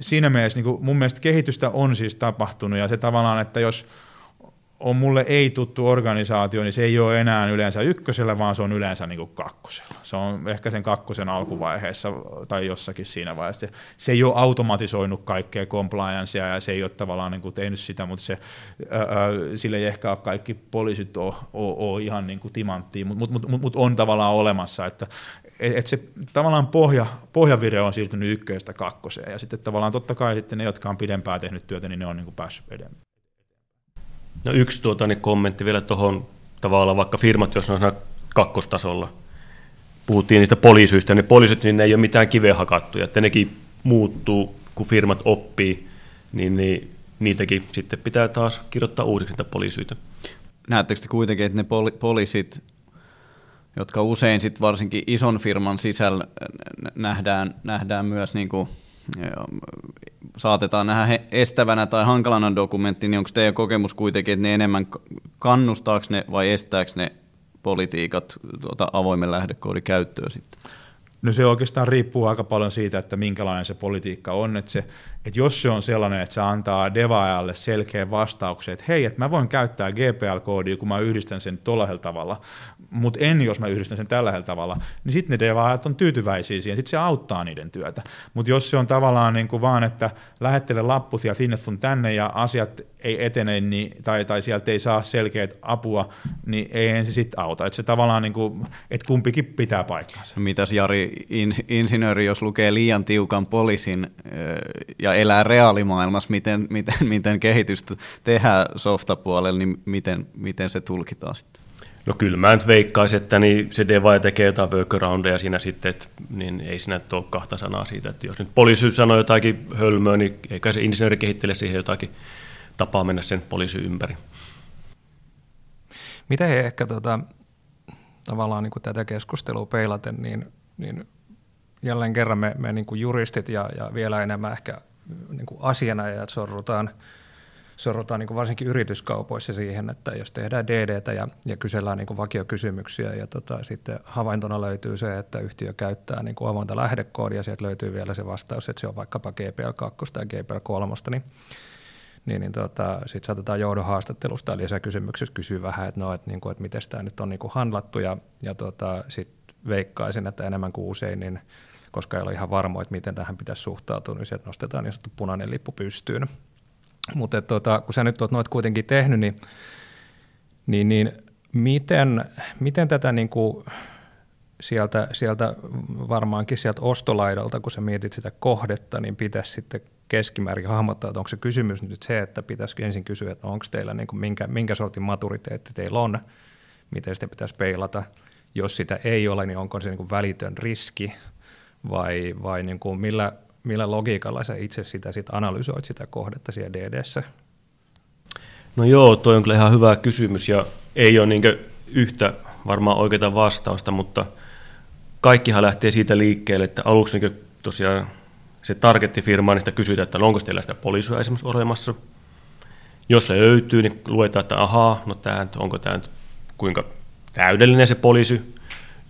siinä mielessä niin kuin mun mielestä kehitystä on siis tapahtunut ja se tavallaan, että jos on mulle ei tuttu organisaatio, niin se ei ole enää yleensä ykkösellä, vaan se on yleensä niin kuin kakkosella. Se on ehkä sen kakkosen alkuvaiheessa tai jossakin siinä vaiheessa. Se ei ole automatisoinut kaikkea compliancea ja se ei ole tavallaan niin kuin tehnyt sitä, mutta se, ää, sille ei ehkä ole kaikki poliisit ole, ole, ole ihan niin kuin timanttia, mutta mut, mut, mut on tavallaan olemassa, että et, et se tavallaan pohja, pohjavire on siirtynyt ykköstä kakkoseen ja sitten tavallaan totta kai sitten ne, jotka on pidempään tehnyt työtä, niin ne on niin kuin päässyt edemmin. No yksi tuota, niin kommentti vielä tuohon tavallaan vaikka firmat, jos on kakkostasolla. Puhuttiin niistä poliisyistä, niin poliisit niin ne ei ole mitään kiveä hakattuja, että nekin muuttuu, kun firmat oppii, niin, niin niitäkin sitten pitää taas kirjoittaa uusiksi niitä poliisyitä. Näettekö te kuitenkin, että ne poli- poliisit, jotka usein sitten varsinkin ison firman sisällä nähdään, nähdään myös niin kuin saatetaan nähdä estävänä tai hankalana dokumentti, niin onko teidän kokemus kuitenkin, että ne enemmän kannustaako ne vai estääkö ne politiikat tuota avoimen lähdekoodin käyttöä sitten? No se oikeastaan riippuu aika paljon siitä, että minkälainen se politiikka on. Että, se, että jos se on sellainen, että se antaa devaajalle selkeän vastauksen, että hei, että mä voin käyttää GPL-koodia, kun mä yhdistän sen tuolla tavalla, mutta en, jos mä yhdistän sen tällä tavalla, niin sitten ne devaajat on tyytyväisiä siihen, sitten se auttaa niiden työtä. Mutta jos se on tavallaan niin kuin vaan, että lähettele lappu sieltä sinne sun tänne ja asiat ei etene niin, tai, tai sieltä ei saa selkeät apua, niin ei se sitten auta. Että se tavallaan, niin kuin, että kumpikin pitää paikkaansa. Mitäs Jari, insinööri, jos lukee liian tiukan poliisin ja elää reaalimaailmassa, miten, miten, miten kehitystä tehdään softapuolella, niin miten, miten se tulkitaan sitten? No kyllä mä nyt veikkaisin, että niin se Deva tekee jotain workaroundeja siinä sitten, että niin ei siinä ole kahta sanaa siitä, että jos nyt poliisi sanoo jotakin hölmöä, niin eikä se insinööri kehittele siihen jotakin tapaa mennä sen poliisi ympäri. Miten he ehkä tota, tavallaan niin kuin tätä keskustelua peilaten, niin, niin jälleen kerran me, me niin kuin juristit ja, ja vielä enemmän ehkä niin kuin asianajajat sorrutaan – sorrutaan niin varsinkin yrityskaupoissa siihen, että jos tehdään DDtä ja, ja kysellään niin vakiokysymyksiä ja tota, sitten havaintona löytyy se, että yhtiö käyttää niin avointa lähdekoodia, sieltä löytyy vielä se vastaus, että se on vaikkapa GPL2 tai GPL3, niin niin, niin tota, sitten saatetaan joudon haastattelusta lisäkysymyksessä kysyä vähän, että, no, että, niin kuin, että miten tämä nyt on niin kuin handlattu ja, ja tota, sitten veikkaisin, että enemmän kuin usein, niin koska ei ole ihan varmo, että miten tähän pitäisi suhtautua, niin sieltä nostetaan niin sanottu punainen lippu pystyyn. Mutta tota, kun sä nyt oot noit kuitenkin tehnyt, niin, niin, niin miten, miten tätä niin kuin sieltä, sieltä varmaankin sieltä ostolaidalta, kun sä mietit sitä kohdetta, niin pitäisi sitten keskimäärin hahmottaa, että onko se kysymys nyt se, että pitäisikö ensin kysyä, että onko teillä niin kuin minkä, minkä sortin maturiteetti teillä on, miten sitä pitäisi peilata. Jos sitä ei ole, niin onko se niin kuin välitön riski vai, vai niin kuin millä, millä logiikalla sä itse sitä sit analysoit sitä kohdetta siellä DDssä? No joo, toi on kyllä ihan hyvä kysymys ja ei ole niin yhtä varmaan oikeaa vastausta, mutta kaikkihan lähtee siitä liikkeelle, että aluksi niin tosiaan se targettifirma, niin sitä kysytään, että onko teillä sitä poliisia esimerkiksi olemassa. Jos se löytyy, niin luetaan, että ahaa, no tämä, onko tämä nyt kuinka täydellinen se poliisi.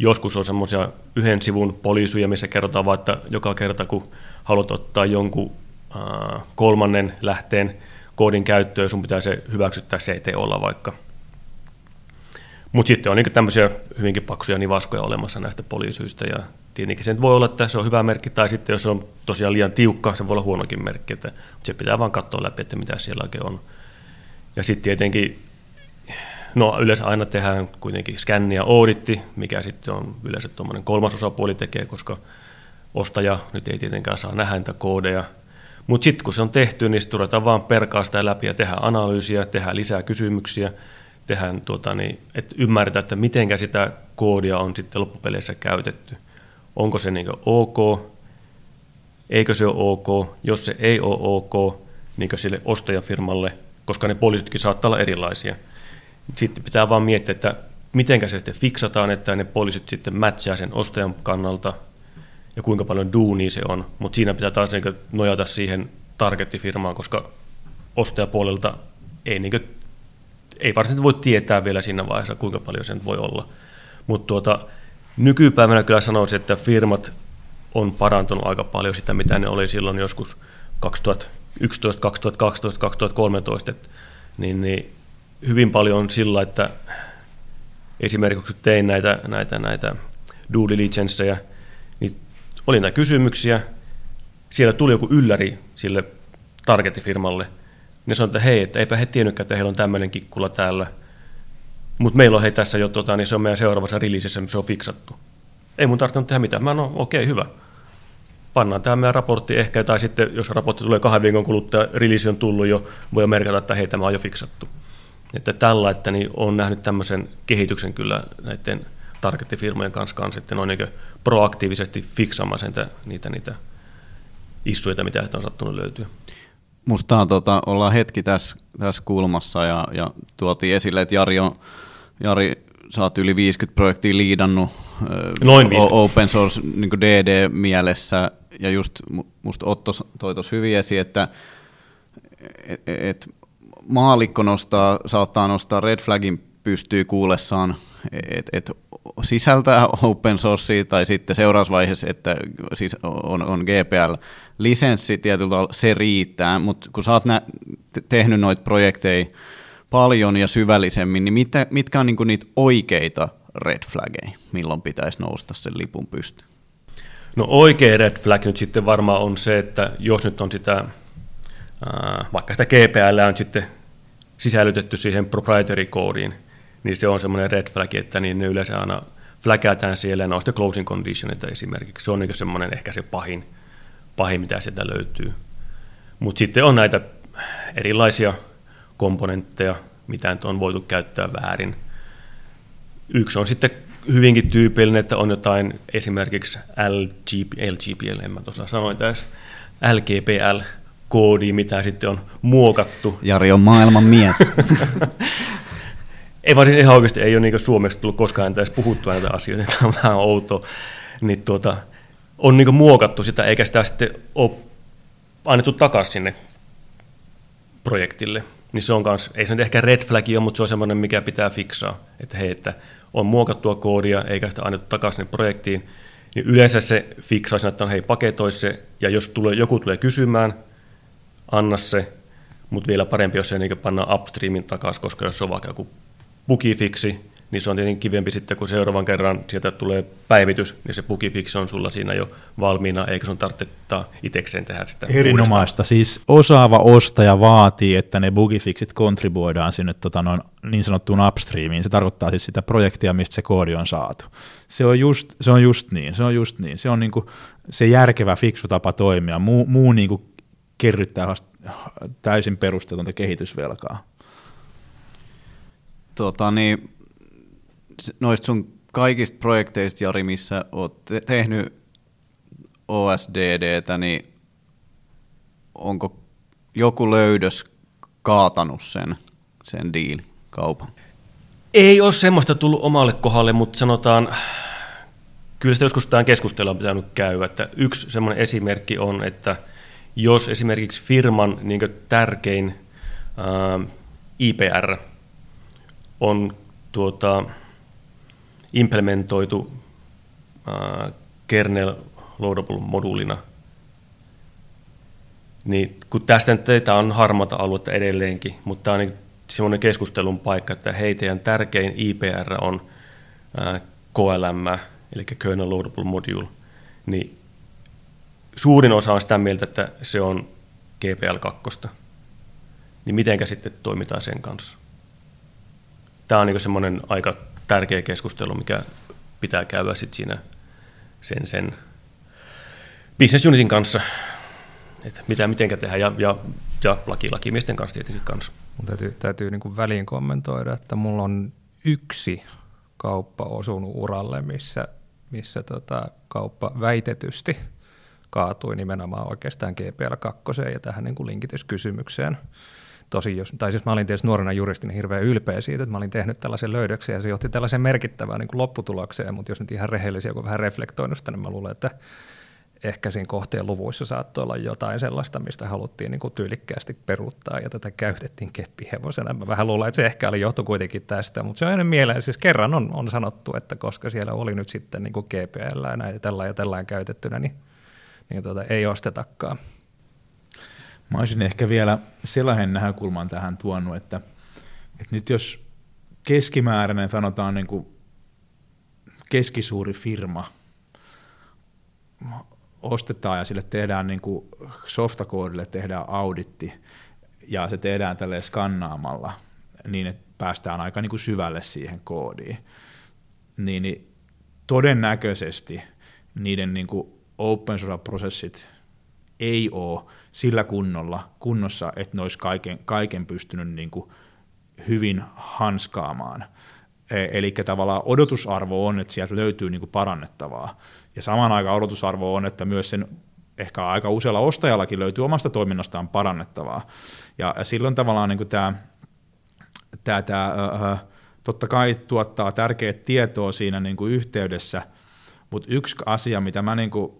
Joskus on semmoisia yhden sivun poliisuja, missä kerrotaan vaan, että joka kerta kun haluat ottaa jonkun kolmannen lähteen koodin käyttöön, sun pitää se hyväksyttää CTOlla vaikka. Mutta sitten on niin tämmöisiä hyvinkin paksuja nivaskoja olemassa näistä poliisyistä ja tietenkin se voi olla, että se on hyvä merkki, tai sitten jos se on tosiaan liian tiukka, se voi olla huonokin merkki, että se pitää vaan katsoa läpi, että mitä siellä oikein on. Ja sitten tietenkin, no yleensä aina tehdään kuitenkin scanni ja auditti, mikä sitten on yleensä tuommoinen kolmas osapuoli tekee, koska ostaja nyt ei tietenkään saa nähdä niitä koodeja. Mutta sitten kun se on tehty, niin sitten ruvetaan vaan perkaa sitä läpi ja tehdään analyysiä, tehdään lisää kysymyksiä, tehdään, tuota, niin, että ymmärretään, että miten sitä koodia on sitten loppupeleissä käytetty – onko se niin ok, eikö se ole ok, jos se ei ole ok, niin sille ostajafirmalle, koska ne poliisitkin saattaa olla erilaisia. Sitten pitää vaan miettiä, että miten se sitten fiksataan, että ne poliisit sitten matchaa sen ostajan kannalta ja kuinka paljon duunia se on. Mutta siinä pitää taas niin nojata siihen targettifirmaan, koska ostajapuolelta ei, niin kuin, ei varsinaisesti voi tietää vielä siinä vaiheessa, kuinka paljon sen voi olla. Mutta tuota, Nykypäivänä kyllä sanoisin, että firmat on parantunut aika paljon sitä, mitä ne oli silloin joskus 2011, 2012, 2013, niin, niin hyvin paljon on sillä, että esimerkiksi tein näitä, näitä, näitä due diligenceja, niin oli näitä kysymyksiä, siellä tuli joku ylläri sille targetifirmalle, ne sanoi, että hei, että eipä he tiennytkään, että heillä on tämmöinen kikkula täällä – mutta meillä on hei tässä jo, tota, niin se on meidän seuraavassa releasessä, se on fiksattu. Ei mun tarvinnut tehdä mitään. Mä no okei, okay, hyvä. Pannaan tämä meidän raportti ehkä, tai sitten jos raportti tulee kahden viikon kuluttua, release on tullut jo, voi merkata, että hei, tämä on jo fiksattu. Että tällä, että niin on nähnyt tämmöisen kehityksen kyllä näiden targettifirmojen kanssa, kanssa että ne on niin proaktiivisesti fiksaamaan niitä, niitä, niitä issuja, mitä on sattunut löytyä. Musta tota, ollaan hetki tässä, tässä kulmassa ja, ja tuotiin esille, että Jari on Jari, sä oot yli 50 projektia liidannut Noin 50. open source niin DD-mielessä, ja just musta Otto toi tuossa hyvin esiin, että et, et maalikko nostaa, saattaa nostaa red flagin pystyy kuullessaan, että et sisältää open sourcea tai sitten seuraavassa että siis on, on GPL-lisenssi tietyllä tavalla, se riittää, mutta kun sä oot nä- tehnyt noita projekteja paljon ja syvällisemmin, niin mitä, mitkä on niinku niitä oikeita red flaggeja, milloin pitäisi nousta sen lipun pysty? No oikea red flag nyt sitten varmaan on se, että jos nyt on sitä, vaikka sitä GPL on sitten sisällytetty siihen proprietary koodiin, niin se on semmoinen red flag, että niin ne yleensä aina flagataan siellä, ja on sitten closing conditionita esimerkiksi. Se on niin semmoinen ehkä se pahin, pahin mitä sieltä löytyy. Mutta sitten on näitä erilaisia komponentteja, mitä nyt on voitu käyttää väärin. Yksi on sitten hyvinkin tyypillinen, että on jotain esimerkiksi LGP, LGPL, en mä tuossa sanoin tässä, LGPL, koodi, mitä sitten on muokattu. Jari on maailman mies. ei vaan siis ihan oikeasti ei ole niin suomeksi tullut koskaan edes puhuttua näitä asioita, tämä on vähän outo. Niin tuota, on niin muokattu sitä, eikä sitä sitten ole annettu takaisin sinne projektille niin se on kans, ei se nyt ehkä red flagi ole, mutta se on semmoinen, mikä pitää fiksaa, että hei, että on muokattua koodia eikä sitä annettu takaisin projektiin, niin yleensä se fiksaa sen, että on hei, paketoi se, ja jos tulee, joku tulee kysymään, anna se, mutta vielä parempi, jos se niin pannaan upstreamin takaisin, koska jos on vaikka joku bugifiksi, niin se on tietenkin kivempi sitten, kun seuraavan kerran sieltä tulee päivitys, niin se bugifix on sulla siinä jo valmiina, eikä sun tarvitse itsekseen tehdä sitä Erinomaista. uudestaan. Siis osaava ostaja vaatii, että ne bugifixit kontribuoidaan sinne tota, noin, niin sanottuun upstreamiin. Se tarkoittaa siis sitä projektia, mistä se koodi on saatu. Se on just, se on just niin, se on just niin. Se on niinku se järkevä, fiksu tapa toimia. Muu, muu niinku kerryttää vasta täysin perusteetonta kehitysvelkaa. Tota, niin, noista sun kaikista projekteista, Jari, missä oot te- tehnyt OSDDtä, niin onko joku löydös kaatanut sen, sen diili kaupan? Ei ole semmoista tullut omalle kohdalle, mutta sanotaan, kyllä sitä joskus tämä keskustelu on pitänyt käydä. Että yksi semmoinen esimerkki on, että jos esimerkiksi firman niin tärkein ää, IPR on tuota, implementoitu ää, kernel loadable moduulina, niin kun tästä nyt tämä on harmata aluetta edelleenkin, mutta tämä on niin semmoinen keskustelun paikka, että hei, teidän tärkein IPR on ää, KLM, eli Kernel Loadable Module, niin suurin osa on sitä mieltä, että se on GPL2. Niin mitenkä sitten toimitaan sen kanssa? Tämä on niin semmoinen aika tärkeä keskustelu, mikä pitää käydä sitten siinä sen, sen business unitin kanssa, että mitä mitenkä tehdään, ja, ja, ja laki, lakimiesten kanssa tietenkin kanssa. Mun täytyy, täytyy niin kuin väliin kommentoida, että mulla on yksi kauppa osunut uralle, missä, missä tota, kauppa väitetysti kaatui nimenomaan oikeastaan GPL2 ja tähän niin kuin linkityskysymykseen. Tosi jos, tai siis mä olin tietysti nuorena juristina hirveän ylpeä siitä, että mä olin tehnyt tällaisen löydöksen ja se johti tällaiseen merkittävään niin kuin lopputulokseen, mutta jos nyt ihan rehellisiä, kun vähän reflektoinut sitä, niin mä luulen, että ehkä siinä kohteen luvuissa saattoi olla jotain sellaista, mistä haluttiin niin kuin tyylikkäästi peruuttaa ja tätä käytettiin keppihevosena. Mä vähän luulen, että se ehkä oli johtu kuitenkin tästä, mutta se on ennen mieleen, siis kerran on, on sanottu, että koska siellä oli nyt sitten niin kuin GPL ja näitä tällä ja tällään käytettynä, niin, niin tuota, ei ostetakaan. Mä olisin ehkä vielä sellaisen näkökulman tähän tuonut, että, että nyt jos keskimääräinen, sanotaan niin kuin keskisuuri firma ostetaan ja sille tehdään niin kuin softakoodille tehdään auditti ja se tehdään tälle skannaamalla niin, että päästään aika niin kuin syvälle siihen koodiin, niin, niin todennäköisesti niiden niin kuin open source-prosessit ei ole sillä kunnolla, kunnossa, että ne olisi kaiken, kaiken pystynyt niin kuin hyvin hanskaamaan. E- Eli tavallaan odotusarvo on, että sieltä löytyy niin kuin parannettavaa. Ja samaan aikaan odotusarvo on, että myös sen ehkä aika usealla ostajallakin löytyy omasta toiminnastaan parannettavaa. Ja, silloin tavallaan niin tämä, tämä, tämä totta kai tuottaa tärkeää tietoa siinä niin kuin yhteydessä, mutta yksi asia, mitä mä niin kuin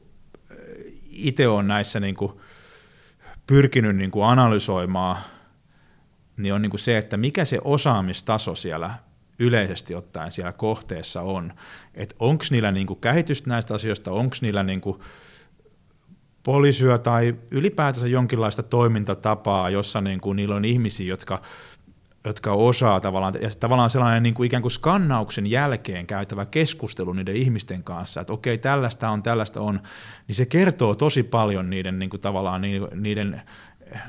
itse olen näissä niin kuin pyrkinyt niin kuin analysoimaan, niin on niin kuin se, että mikä se osaamistaso siellä yleisesti ottaen siellä kohteessa on. Että onko niillä niin kuin käsitystä näistä asioista, onko niillä niin kuin poliisyä tai ylipäätänsä jonkinlaista toimintatapaa, jossa niin kuin niillä on ihmisiä, jotka jotka osaa tavallaan, ja tavallaan sellainen niin kuin ikään kuin skannauksen jälkeen käytävä keskustelu niiden ihmisten kanssa, että okei, tällaista on, tällaista on, niin se kertoo tosi paljon niiden niin kuin tavallaan niiden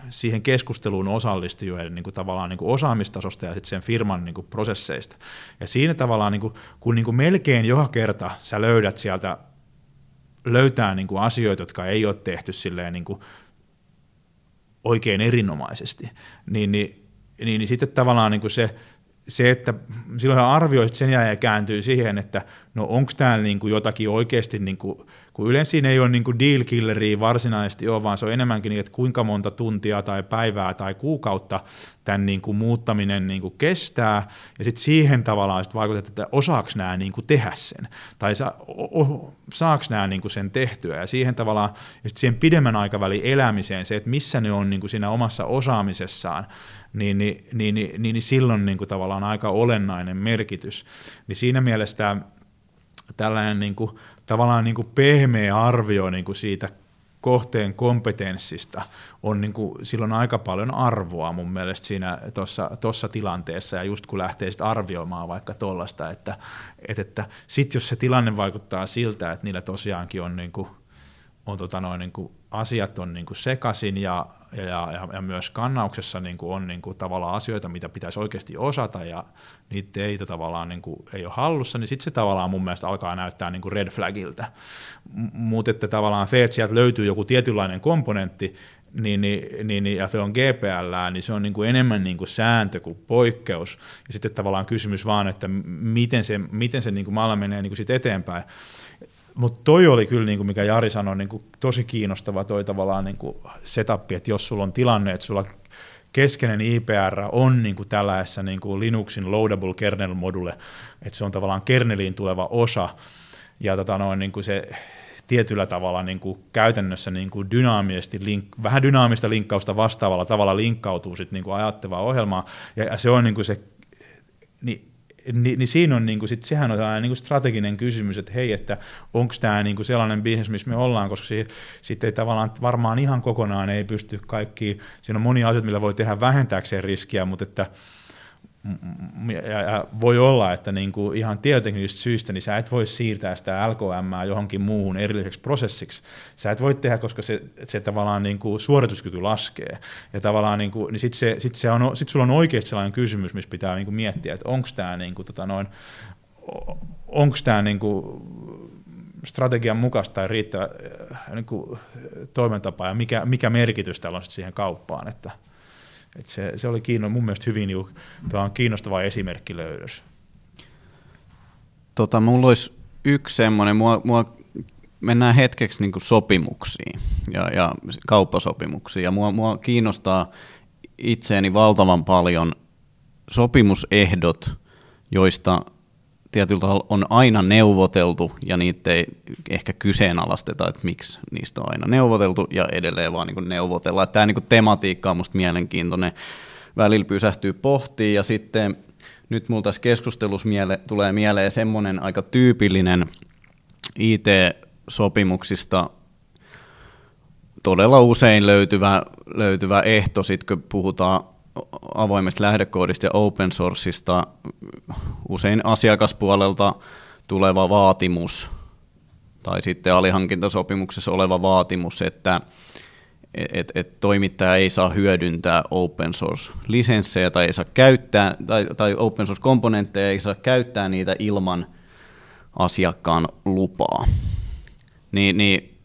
siihen keskusteluun osallistujien niin kuin tavallaan niin kuin osaamistasosta ja sitten sen firman niin kuin prosesseista. Ja siinä tavallaan, niin kuin, kun niin kuin melkein joka kerta sä löydät sieltä, löytää niin kuin asioita, jotka ei ole tehty silleen niin kuin oikein erinomaisesti, niin, niin niin, niin sitten tavallaan niin kuin se, se, että silloin arvioit sen jälkeen kääntyy siihen, että no onko täällä niin kuin jotakin oikeasti, niin kuin, kun yleensä siinä ei ole niin kuin deal killeria varsinaisesti ole, vaan se on enemmänkin niin, että kuinka monta tuntia tai päivää tai kuukautta tämän niin kuin muuttaminen niin kuin kestää, ja sitten siihen tavallaan sit vaikutat, että osaako nämä niin kuin tehdä sen, tai sa, o, saako nämä niin kuin sen tehtyä, ja siihen tavallaan, ja siihen pidemmän aikavälin elämiseen, se, että missä ne on niin kuin siinä omassa osaamisessaan, niin, niin, niin, niin, niin silloin niin kuin tavallaan aika olennainen merkitys. Niin siinä mielessä tämä, tällainen niin kuin, tavallaan niin kuin pehmeä arvio niin kuin siitä kohteen kompetenssista on niin kuin, silloin aika paljon arvoa mun mielestä siinä tuossa tilanteessa, ja just kun lähtee sit arvioimaan vaikka tuollaista, että, että, että sitten jos se tilanne vaikuttaa siltä, että niillä tosiaankin on, niin kuin, on tota noin, niin kuin, asiat on niin kuin sekaisin ja ja, ja, ja myös kannauksessa niin kuin on niin kuin tavallaan asioita, mitä pitäisi oikeasti osata ja niitä ei tavallaan niin kuin, ei ole hallussa, niin sitten se tavallaan mun mielestä alkaa näyttää niin kuin red flagiltä. Mutta että tavallaan se, että sieltä löytyy joku tietynlainen komponentti, niin, niin, niin, niin, ja se on GPL, niin se on niin kuin enemmän niin kuin sääntö kuin poikkeus. Ja sitten tavallaan kysymys vaan, että miten se, miten se niin kuin maalla menee niin kuin sit eteenpäin. Mutta toi oli kyllä, niin kuin mikä Jari sanoi, niin kuin tosi kiinnostava toi tavallaan niin kuin setup, että jos sulla on tilanne, että sulla keskeinen IPR on niin kuin tällaisessa niin kuin Linuxin loadable kernel module, että se on tavallaan kerneliin tuleva osa, ja tota noin, niin kuin se tietyllä tavalla niin kuin käytännössä niin kuin dynaamisesti, link, vähän dynaamista linkkausta vastaavalla tavalla linkkautuu sitten niin ajattavaa ohjelmaa, ja, ja se on niin kuin se, niin niin, siinä on, niin kuin, sit, sehän on sellainen niin kuin strateginen kysymys, että hei, että onko tämä niin kuin sellainen bisnes, missä me ollaan, koska sitten ei tavallaan varmaan ihan kokonaan ei pysty kaikki, siinä on monia asioita, millä voi tehdä vähentääkseen riskiä, mutta että ja, ja voi olla, että niin kuin ihan tietoteknisistä syistä niin sä et voi siirtää sitä LKM johonkin muuhun erilliseksi prosessiksi. Sä et voi tehdä, koska se, se tavallaan niin kuin suorituskyky laskee. Ja tavallaan niin kuin, niin sit, se, sit, se on, sit sulla on oikeasti sellainen kysymys, missä pitää niin kuin miettiä, että onko tämä niin kuin, tota noin, onko tämä niin kuin strategian mukaista tai riittävä niin kuin, toimintapa ja mikä, mikä merkitys tällä on siihen kauppaan. Että, et se, se oli kiinno, mun mielestä hyvin niin, tämä on kiinnostava esimerkki löydös. Tota, mulla olisi yksi semmoinen, mua, mua mennään hetkeksi niin kuin sopimuksiin ja, ja kauppasopimuksiin. Ja mua, mua kiinnostaa itseäni valtavan paljon sopimusehdot, joista tietyllä on aina neuvoteltu ja niitä ei ehkä kyseenalaisteta, että miksi niistä on aina neuvoteltu ja edelleen vaan niin neuvotella. Tämä niin tematiikka on minusta mielenkiintoinen. Välillä pysähtyy pohtiin ja sitten nyt minulla tässä keskustelussa miele, tulee mieleen semmoinen aika tyypillinen IT-sopimuksista todella usein löytyvä, löytyvä ehto, sit kun puhutaan avoimesta lähdekoodista ja open sourceista usein asiakaspuolelta tuleva vaatimus tai sitten alihankintasopimuksessa oleva vaatimus, että et, et toimittaja ei saa hyödyntää open source-lisenssejä tai ei saa käyttää, tai, tai open source-komponentteja ei saa käyttää niitä ilman asiakkaan lupaa. Niin, niin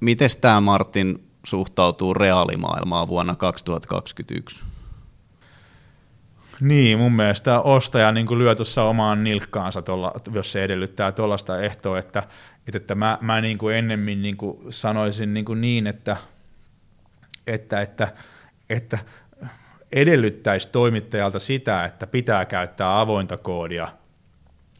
miten tämä Martin suhtautuu reaalimaailmaan vuonna 2021? Niin, mun mielestä ostaja niin kuin lyö tuossa omaan nilkkaansa, tolla, jos se edellyttää tuollaista ehtoa, että, että mä, mä niin kuin ennemmin niin kuin sanoisin niin, kuin niin että, että, että, että edellyttäisi toimittajalta sitä, että pitää käyttää avointa koodia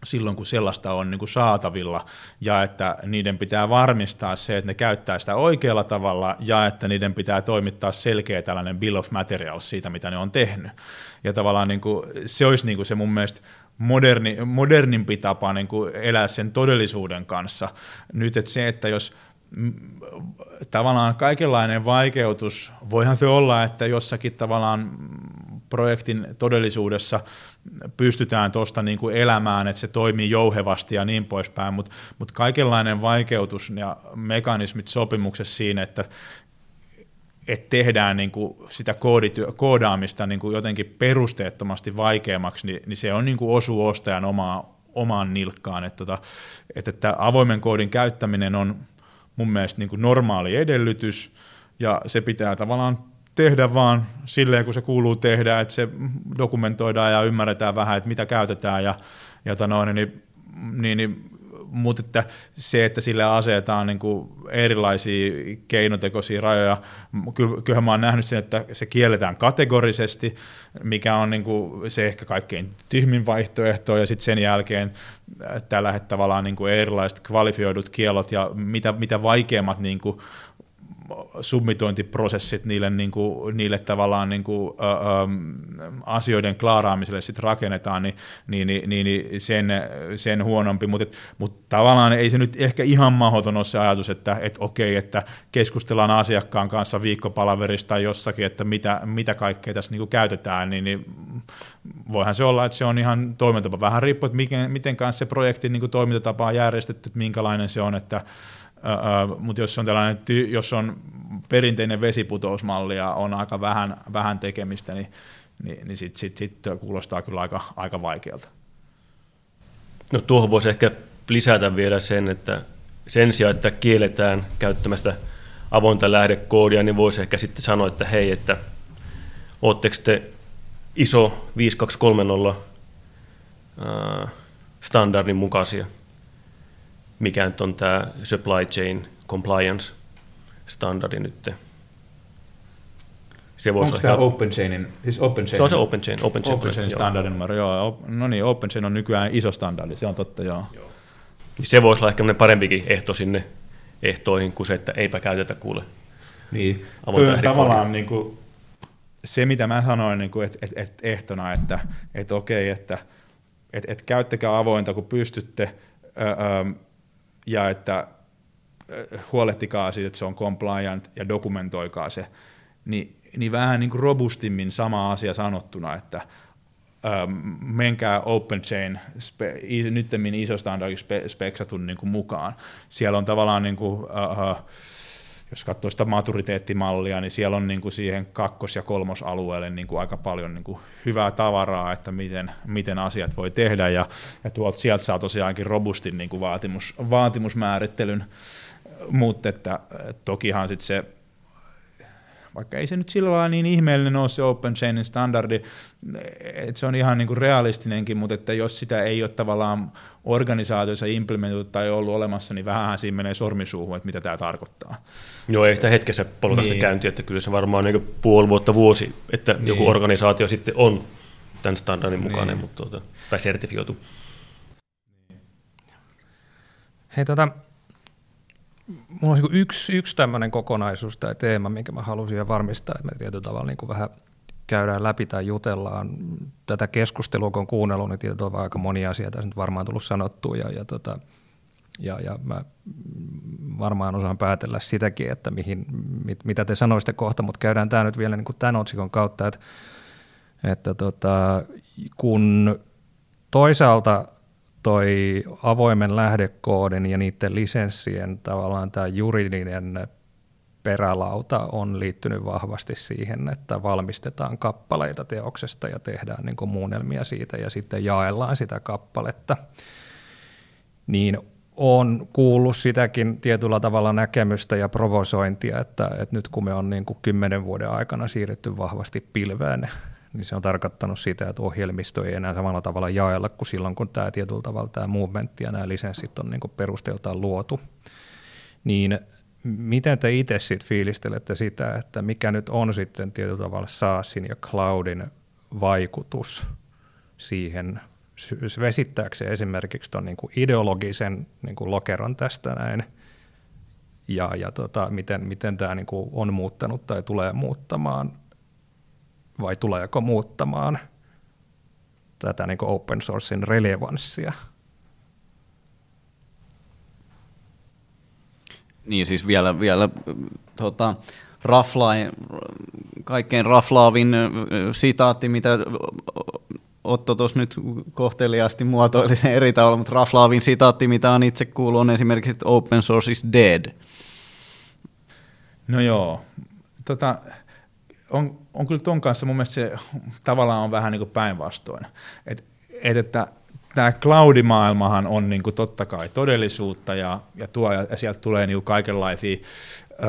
silloin, kun sellaista on niin kuin saatavilla, ja että niiden pitää varmistaa se, että ne käyttää sitä oikealla tavalla, ja että niiden pitää toimittaa selkeä tällainen bill of materials siitä, mitä ne on tehnyt. Ja tavallaan niin kuin, se olisi niin kuin se mun mielestä moderni, modernimpi tapa niin kuin elää sen todellisuuden kanssa. Nyt, että se, että jos tavallaan kaikenlainen vaikeutus, voihan se olla, että jossakin tavallaan projektin todellisuudessa pystytään tuosta niin kuin elämään, että se toimii jouhevasti ja niin poispäin, mutta mut kaikenlainen vaikeutus ja mekanismit sopimuksessa siinä, että että tehdään niin kuin sitä koodityö, koodaamista niin kuin jotenkin perusteettomasti vaikeammaksi, niin, niin se on niin kuin osu ostajan omaa, omaan nilkkaan. Että, tota, että, että avoimen koodin käyttäminen on mun mielestä niin kuin normaali edellytys, ja se pitää tavallaan tehdä vaan silleen, kun se kuuluu tehdä, että se dokumentoidaan ja ymmärretään vähän, että mitä käytetään ja, ja tanoin, niin, niin, niin mutta että se, että sille asetetaan niin kuin erilaisia keinotekoisia rajoja, kyllähän mä oon nähnyt sen, että se kielletään kategorisesti, mikä on niin kuin se ehkä kaikkein tyhmin vaihtoehto, ja sitten sen jälkeen tällä hetkellä tavallaan niin kuin erilaiset kvalifioidut kielot ja mitä, mitä vaikeammat niin kuin submitointiprosessit niille, niin kuin, niille tavallaan niin kuin, ä, ä, asioiden klaaraamiselle sitten rakennetaan, niin, niin, niin, niin sen, sen huonompi, mutta mut tavallaan ei se nyt ehkä ihan mahdoton ole se ajatus, että et okei, että keskustellaan asiakkaan kanssa viikkopalaverista tai jossakin, että mitä, mitä kaikkea tässä niin kuin käytetään, niin, niin voihan se olla, että se on ihan toimintatapa. Vähän riippuu, että miten, miten kanssa se projektin niin kuin toimintatapa on järjestetty, että minkälainen se on, että mutta jos on tällainen, jos on perinteinen vesiputousmalli ja on aika vähän, vähän tekemistä, niin, niin, niin sitten sit, sit kuulostaa kyllä aika, aika vaikealta. No tuohon voisi ehkä lisätä vielä sen, että sen sijaan, että kielletään käyttämästä avointa lähdekoodia, niin voisi ehkä sitten sanoa, että hei, että ootteko te iso 5230 standardin mukaisia – mikä nyt on tämä supply chain compliance standardi nyt. Se voisi Onko tämä OpenChainin, siis OpenChain? Se on se OpenChain. OpenChain, OpenChain standardin numero, joo. No niin, OpenChain on nykyään iso standardi, se on totta, joo. joo. Se voisi olla ehkä parempikin ehto sinne ehtoihin kuin se, että eipä käytetä kuule. Niin, Toi on tavallaan niin kuin, se, mitä mä sanoin niin kuin, et, et, et ehtona, että et okei, että et, et käyttäkää avointa, kun pystytte, öö, ja että äh, huolehtikaa siitä, että se on compliant ja dokumentoikaa se, niin, niin vähän niin kuin robustimmin sama asia sanottuna, että ähm, menkää Open Chain, spe, nyttemmin iso standardin spe, speksatun niin kuin mukaan. Siellä on tavallaan niin kuin, uh, jos katsoo sitä maturiteettimallia, niin siellä on niin kuin siihen kakkos- ja kolmosalueelle niin kuin aika paljon niin kuin hyvää tavaraa, että miten, miten asiat voi tehdä, ja, ja tuolta sieltä saa tosiaankin robustin niin kuin vaatimus, vaatimusmäärittelyn, mutta että, tokihan sitten se vaikka ei se nyt sillä lailla niin ihmeellinen ole se Open Chainin standardi, että se on ihan niin kuin realistinenkin, mutta että jos sitä ei ole tavallaan organisaatiossa implementoitu tai ollut olemassa, niin vähän siinä menee sormisuuhun, että mitä tämä tarkoittaa. Joo, ei sitä hetkessä polkasta niin. käynti, että kyllä se varmaan niin puoli vuotta, vuosi, että niin. joku organisaatio sitten on tämän standardin mukainen, niin. mutta, tuota, tai sertifioitu. Hei, tota, mulla on niin yksi, yksi tämmöinen kokonaisuus tai teema, minkä mä halusin varmistaa, että me tietyllä tavalla niin vähän käydään läpi tai jutellaan. Tätä keskustelua, kun on kuunnellut, niin tietyllä tavalla aika moni asia tässä nyt varmaan tullut sanottua ja, ja, tota, ja, ja mä varmaan osaan päätellä sitäkin, että mihin, mit, mitä te sanoisitte kohta, mutta käydään tämä nyt vielä niin kuin tämän otsikon kautta, että, että tota, kun toisaalta toi avoimen lähdekoodin ja niiden lisenssien tavallaan tämä juridinen perälauta on liittynyt vahvasti siihen, että valmistetaan kappaleita teoksesta ja tehdään niin kuin muunnelmia siitä ja sitten jaellaan sitä kappaletta. Niin on kuullut sitäkin tietyllä tavalla näkemystä ja provosointia, että, että nyt kun me on niin kuin kymmenen vuoden aikana siirretty vahvasti pilveen, niin se on tarkoittanut sitä, että ohjelmisto ei enää samalla tavalla jaella kuin silloin, kun tämä tietyllä tavalla tämä movementti ja nämä lisenssit on niin perusteeltaan luotu. Niin miten te itse sitten fiilistelette sitä, että mikä nyt on sitten tietyllä tavalla SaaSin ja Cloudin vaikutus siihen, vesittääkö se esimerkiksi tuon niin ideologisen niin kuin lokeron tästä näin, ja, ja tota, miten, miten tämä niin on muuttanut tai tulee muuttamaan vai tuleeko muuttamaan tätä niin kuin open sourcein relevanssia? Niin siis vielä, vielä tota, raflain, kaikkein raflaavin sitaatti, mitä Otto tuossa nyt kohteliaasti muotoili sen eri tavalla, mutta raflaavin sitaatti, mitä on itse kuullut, on esimerkiksi, että open source is dead. No joo, tota, on, on kyllä ton kanssa mun mielestä se tavallaan on vähän niin kuin päinvastoin. Et, et, että tämä cloudimaailmahan on niin kuin totta kai todellisuutta ja, ja, tuo, ja sieltä tulee niin kuin kaikenlaisia ö,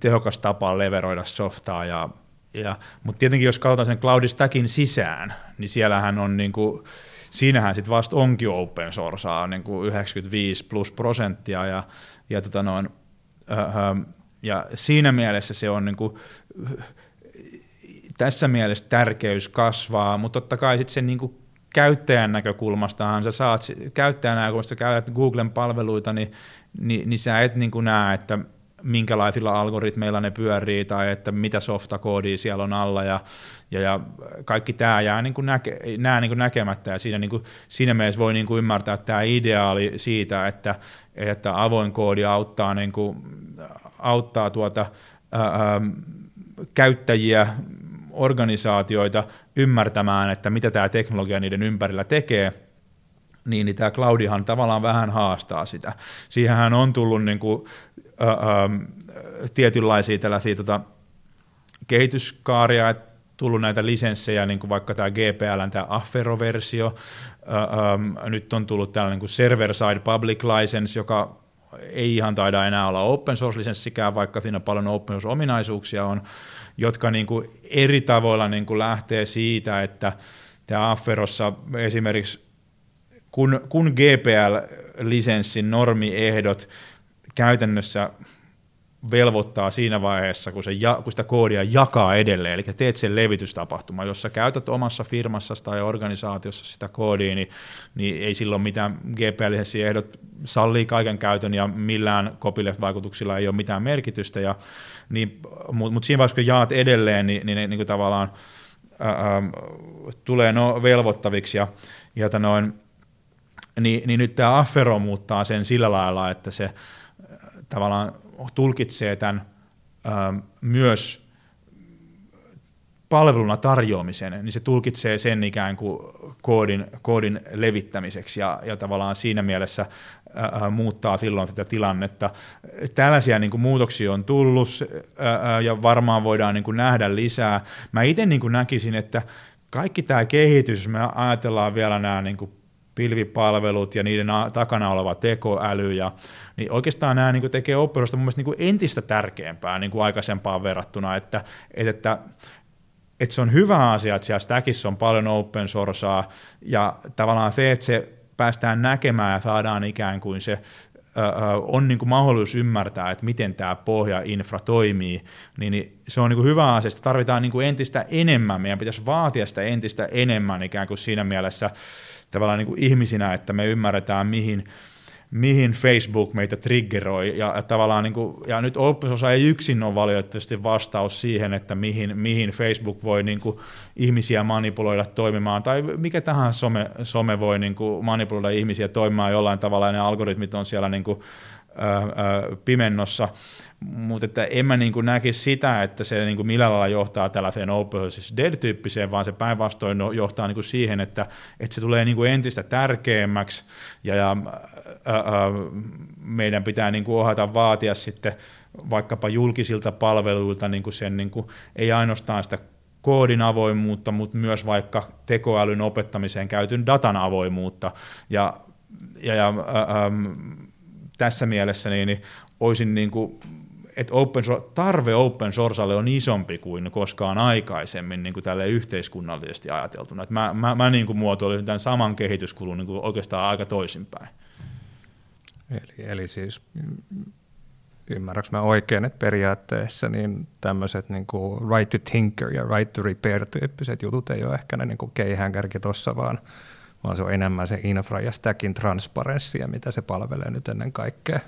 tehokas tapa leveroida softaa ja, ja, mutta tietenkin jos katsotaan sen cloudistakin sisään, niin siellähän on niin kuin, siinähän sitten vasta onkin open sourcea niin kuin 95 plus prosenttia ja, ja, tota noin, ö, ö, ja siinä mielessä se on niin kuin, tässä mielessä tärkeys kasvaa, mutta totta kai sitten sen niin kuin käyttäjän näkökulmastahan sä saat, käyttäjän näkökulmasta käytät Googlen palveluita, niin, niin, niin sä et niin kuin näe, että minkälaisilla algoritmeilla ne pyörii tai että mitä softakoodia siellä on alla ja, ja, ja kaikki tämä jää niin kuin näke, nää niin kuin näkemättä ja siinä, niin kuin, siinä mielessä voi niin kuin ymmärtää tämä ideaali siitä, että, että avoin koodi auttaa, niin kuin, auttaa tuota, ää, käyttäjiä, organisaatioita ymmärtämään, että mitä tämä teknologia niiden ympärillä tekee – niin, niin tämä cloudihan tavallaan vähän haastaa sitä. Siihenhän on tullut niin kuin, ä, ä, tietynlaisia tällaisia tota, kehityskaaria, että tullut näitä lisenssejä, niin kuin vaikka tämä GPL, tämä Affero-versio, ä, nyt on tullut tällainen niin server-side public license, joka ei ihan taida enää olla open source-lisenssikään, vaikka siinä paljon open source-ominaisuuksia on, jotka niin kuin eri tavoilla niin kuin lähtee siitä, että tämä Afferossa esimerkiksi kun, kun GPL-lisenssin normiehdot käytännössä velvoittaa siinä vaiheessa, kun, se ja, kun sitä koodia jakaa edelleen, eli teet sen levitystapahtuma, jossa käytät omassa firmassa tai organisaatiossa sitä koodia, niin, niin ei silloin mitään GPL-lisenssin ehdot sallii kaiken käytön ja millään copyleft-vaikutuksilla ei ole mitään merkitystä, ja, niin, mutta mut siinä vaiheessa, kun jaat edelleen, niin, niin, niin, niin tavallaan ää, tulee no velvoittaviksi, ja, ja noin, niin, niin nyt tämä Affero muuttaa sen sillä lailla, että se tavallaan tulkitsee tämän myös palveluna tarjoamisen, niin se tulkitsee sen ikään kuin koodin, koodin levittämiseksi ja, ja tavallaan siinä mielessä ää, muuttaa silloin tätä tilannetta. Tällaisia niin kuin muutoksia on tullut ää, ja varmaan voidaan niin kuin nähdä lisää. Mä itse niin kuin näkisin, että kaikki tämä kehitys, me ajatellaan vielä nämä niin kuin pilvipalvelut ja niiden takana oleva tekoäly, ja, niin oikeastaan nämä niin tekee oppilaista mun mielestä niin entistä tärkeämpää niin aikaisempaan verrattuna, että, että, että että se on hyvä asia, että siellä Stackissa on paljon open sourcea, ja tavallaan se, että se päästään näkemään ja saadaan ikään kuin se on niin kuin mahdollisuus ymmärtää, että miten tämä pohjainfra toimii, niin, niin se on niin kuin hyvä asia. Sitä tarvitaan niin kuin entistä enemmän. Meidän pitäisi vaatia sitä entistä enemmän ikään kuin siinä mielessä, tavallaan niin kuin ihmisinä, että me ymmärretään, mihin, mihin Facebook meitä triggeroi, ja, ja tavallaan niin kuin, ja nyt OpenSource ei yksin ole valitettavasti vastaus siihen, että mihin, mihin Facebook voi niin kuin, ihmisiä manipuloida toimimaan, tai mikä tahansa some, some voi niin kuin, manipuloida ihmisiä toimimaan jollain tavalla, ja ne algoritmit on siellä niin kuin, pimennossa, mutta että en mä niin kuin näkisi sitä, että se niin millä lailla johtaa tällaiseen open siis dead-tyyppiseen, vaan se päinvastoin no, johtaa niin siihen, että, että se tulee niin entistä tärkeämmäksi ja, ja ää, ää, meidän pitää niin kuin ohata vaatia sitten vaikkapa julkisilta palveluilta niin sen, niin kuin, ei ainoastaan sitä koodin avoimuutta, mutta myös vaikka tekoälyn opettamiseen käytyn datan avoimuutta. Ja, ja, ja ää, ää, tässä mielessä niin, niin olisin niin kuin että open, tarve open sourcelle on isompi kuin koskaan aikaisemmin niin kuin tälle yhteiskunnallisesti ajateltuna. Et mä, mä, mä niin kuin muotoilin tämän saman kehityskulun niin kuin oikeastaan aika toisinpäin. Eli, eli siis ymmärrätkö mä oikein, että periaatteessa niin tämmöiset niin right to tinker ja right to repair tyyppiset jutut ei ole ehkä ne niin keihäänkärki tuossa, vaan, vaan se on enemmän se infra ja stackin transparenssi ja mitä se palvelee nyt ennen kaikkea.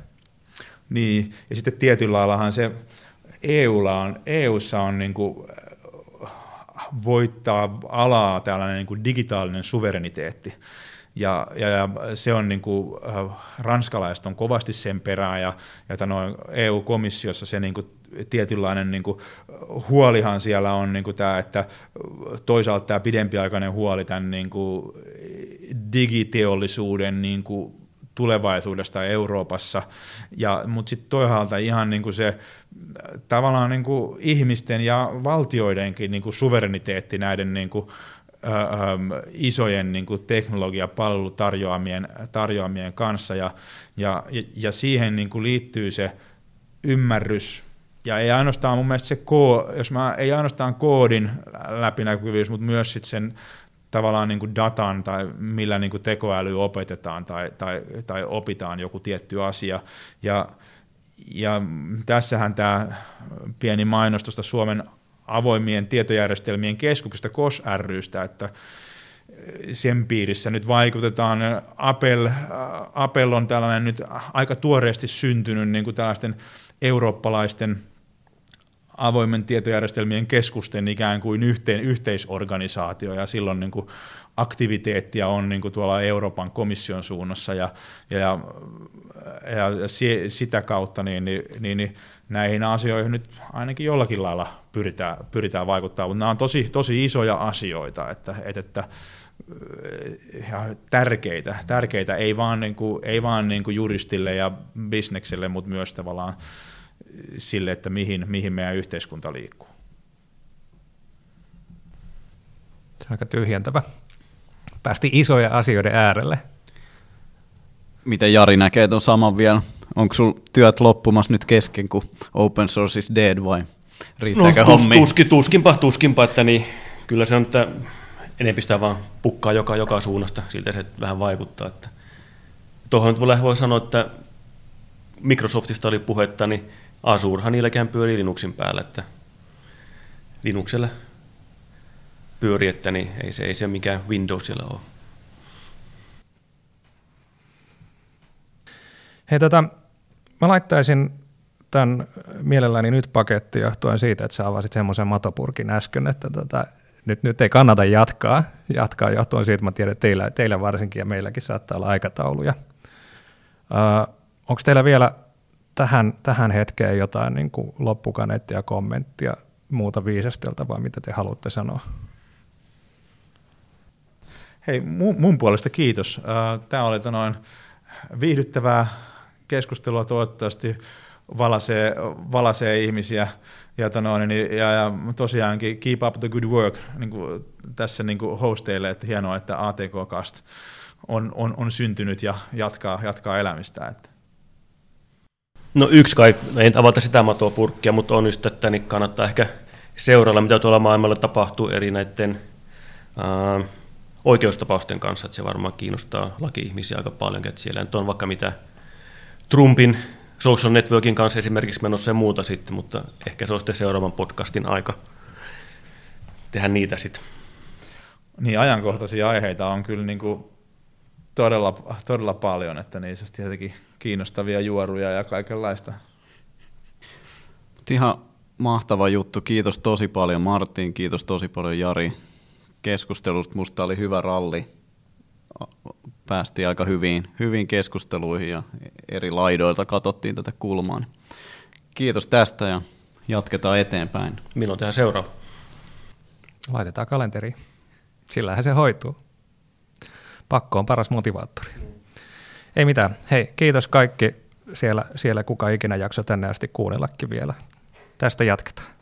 Niin, ja sitten tietyllä laillahan se EUlla on, EUssa on niin kuin voittaa alaa tällainen niin kuin digitaalinen suvereniteetti. Ja, ja, ja se on niin kuin, äh, ranskalaiset on kovasti sen perään ja, ja noin EU-komissiossa se niin kuin, tietynlainen niin kuin, huolihan siellä on niin kuin tämä, että toisaalta tämä pidempiaikainen huoli tämän niin kuin, digiteollisuuden niin kuin, tulevaisuudesta Euroopassa, ja, mutta sitten toisaalta ihan niin kuin se tavallaan niin kuin ihmisten ja valtioidenkin niin kuin suvereniteetti näiden niin kuin, isojen niin kuin teknologiapalvelutarjoamien tarjoamien kanssa, ja, ja, ja siihen niin kuin liittyy se ymmärrys. Ja ei ainoastaan mun mielestä se, jos mä, ei ainoastaan koodin läpinäkyvyys, mutta myös sit sen tavallaan niin kuin datan tai millä niin kuin tekoäly opetetaan tai, tai, tai opitaan joku tietty asia. Ja, ja tässähän tämä pieni mainos tuosta Suomen avoimien tietojärjestelmien keskuksesta KOS rystä, että sen piirissä nyt vaikutetaan. Apple, Apple on tällainen nyt aika tuoreesti syntynyt niin kuin tällaisten eurooppalaisten avoimen tietojärjestelmien keskusten ikään kuin yhteen, yhteisorganisaatio, ja silloin niin kuin aktiviteettia on niin kuin tuolla Euroopan komission suunnassa, ja, ja, ja, ja sitä kautta niin, niin, niin, niin näihin asioihin nyt ainakin jollakin lailla pyritään, pyritään vaikuttaa, mutta nämä on tosi, tosi isoja asioita, että, että, että ja tärkeitä, tärkeitä, ei vaan, niin kuin, ei vaan niin kuin juristille ja bisnekselle, mutta myös tavallaan sille, että mihin, mihin meidän yhteiskunta liikkuu. Se on aika tyhjentävä. Päästi isoja asioiden äärelle. Miten Jari näkee tuon saman vielä? Onko sul työt loppumassa nyt kesken, kun open source is dead vai riittääkö no, hommi? Tuski, tuskinpa, tuskinpa, että niin, kyllä se on, että enempi sitä vaan pukkaa joka, joka suunnasta, siltä se vähän vaikuttaa. Että. Tuohon nyt voi sanoa, että Microsoftista oli puhetta, niin Azurehan niilläkään pyörii Linuxin päällä, että Linuxella pyörii, että niin ei se, ei se mikään Windows siellä ole. Hei, tota, mä laittaisin tämän mielelläni nyt pakettiin johtuen siitä, että sä avasit semmoisen matopurkin äsken, että tota, nyt, nyt ei kannata jatkaa, jatkaa johtuen siitä, että mä tiedän, että teillä, teillä varsinkin ja meilläkin saattaa olla aikatauluja. Uh, Onko teillä vielä tähän, tähän hetkeen jotain niin kuin loppukaneettia, kommenttia, muuta viisastelta vai mitä te haluatte sanoa? Hei, mun, mun puolesta kiitos. Tämä oli noin viihdyttävää keskustelua toivottavasti valasee, valasee ihmisiä ja, noin, niin, ja, ja tosiaankin keep up the good work niin kuin tässä niin kuin hosteille, että hienoa, että ATK Cast on, on, on syntynyt ja jatkaa, jatkaa elämistä. Että. No yksi kai, ei avata sitä matoa purkkia, mutta on just, että niin kannattaa ehkä seurailla, mitä tuolla maailmalla tapahtuu eri näiden ää, oikeustapausten kanssa, että se varmaan kiinnostaa laki-ihmisiä aika paljon, että siellä nyt on vaikka mitä Trumpin social networkin kanssa esimerkiksi menossa ja muuta sitten, mutta ehkä se on sitten seuraavan podcastin aika tehdä niitä sitten. Niin, ajankohtaisia aiheita on kyllä niin kuin todella, todella paljon, että niissä tietenkin kiinnostavia juoruja ja kaikenlaista. Ihan mahtava juttu. Kiitos tosi paljon Martin, kiitos tosi paljon Jari keskustelusta. Musta oli hyvä ralli. Päästiin aika hyvin, hyvin keskusteluihin ja eri laidoilta katsottiin tätä kulmaa. Kiitos tästä ja jatketaan eteenpäin. Milloin tehdään seuraava? Laitetaan kalenteri. Sillähän se hoituu. Pakko on paras motivaattori. Ei mitään. Hei, kiitos kaikki siellä, siellä kuka ikinä jakso tänne asti kuunnellakin vielä. Tästä jatketaan.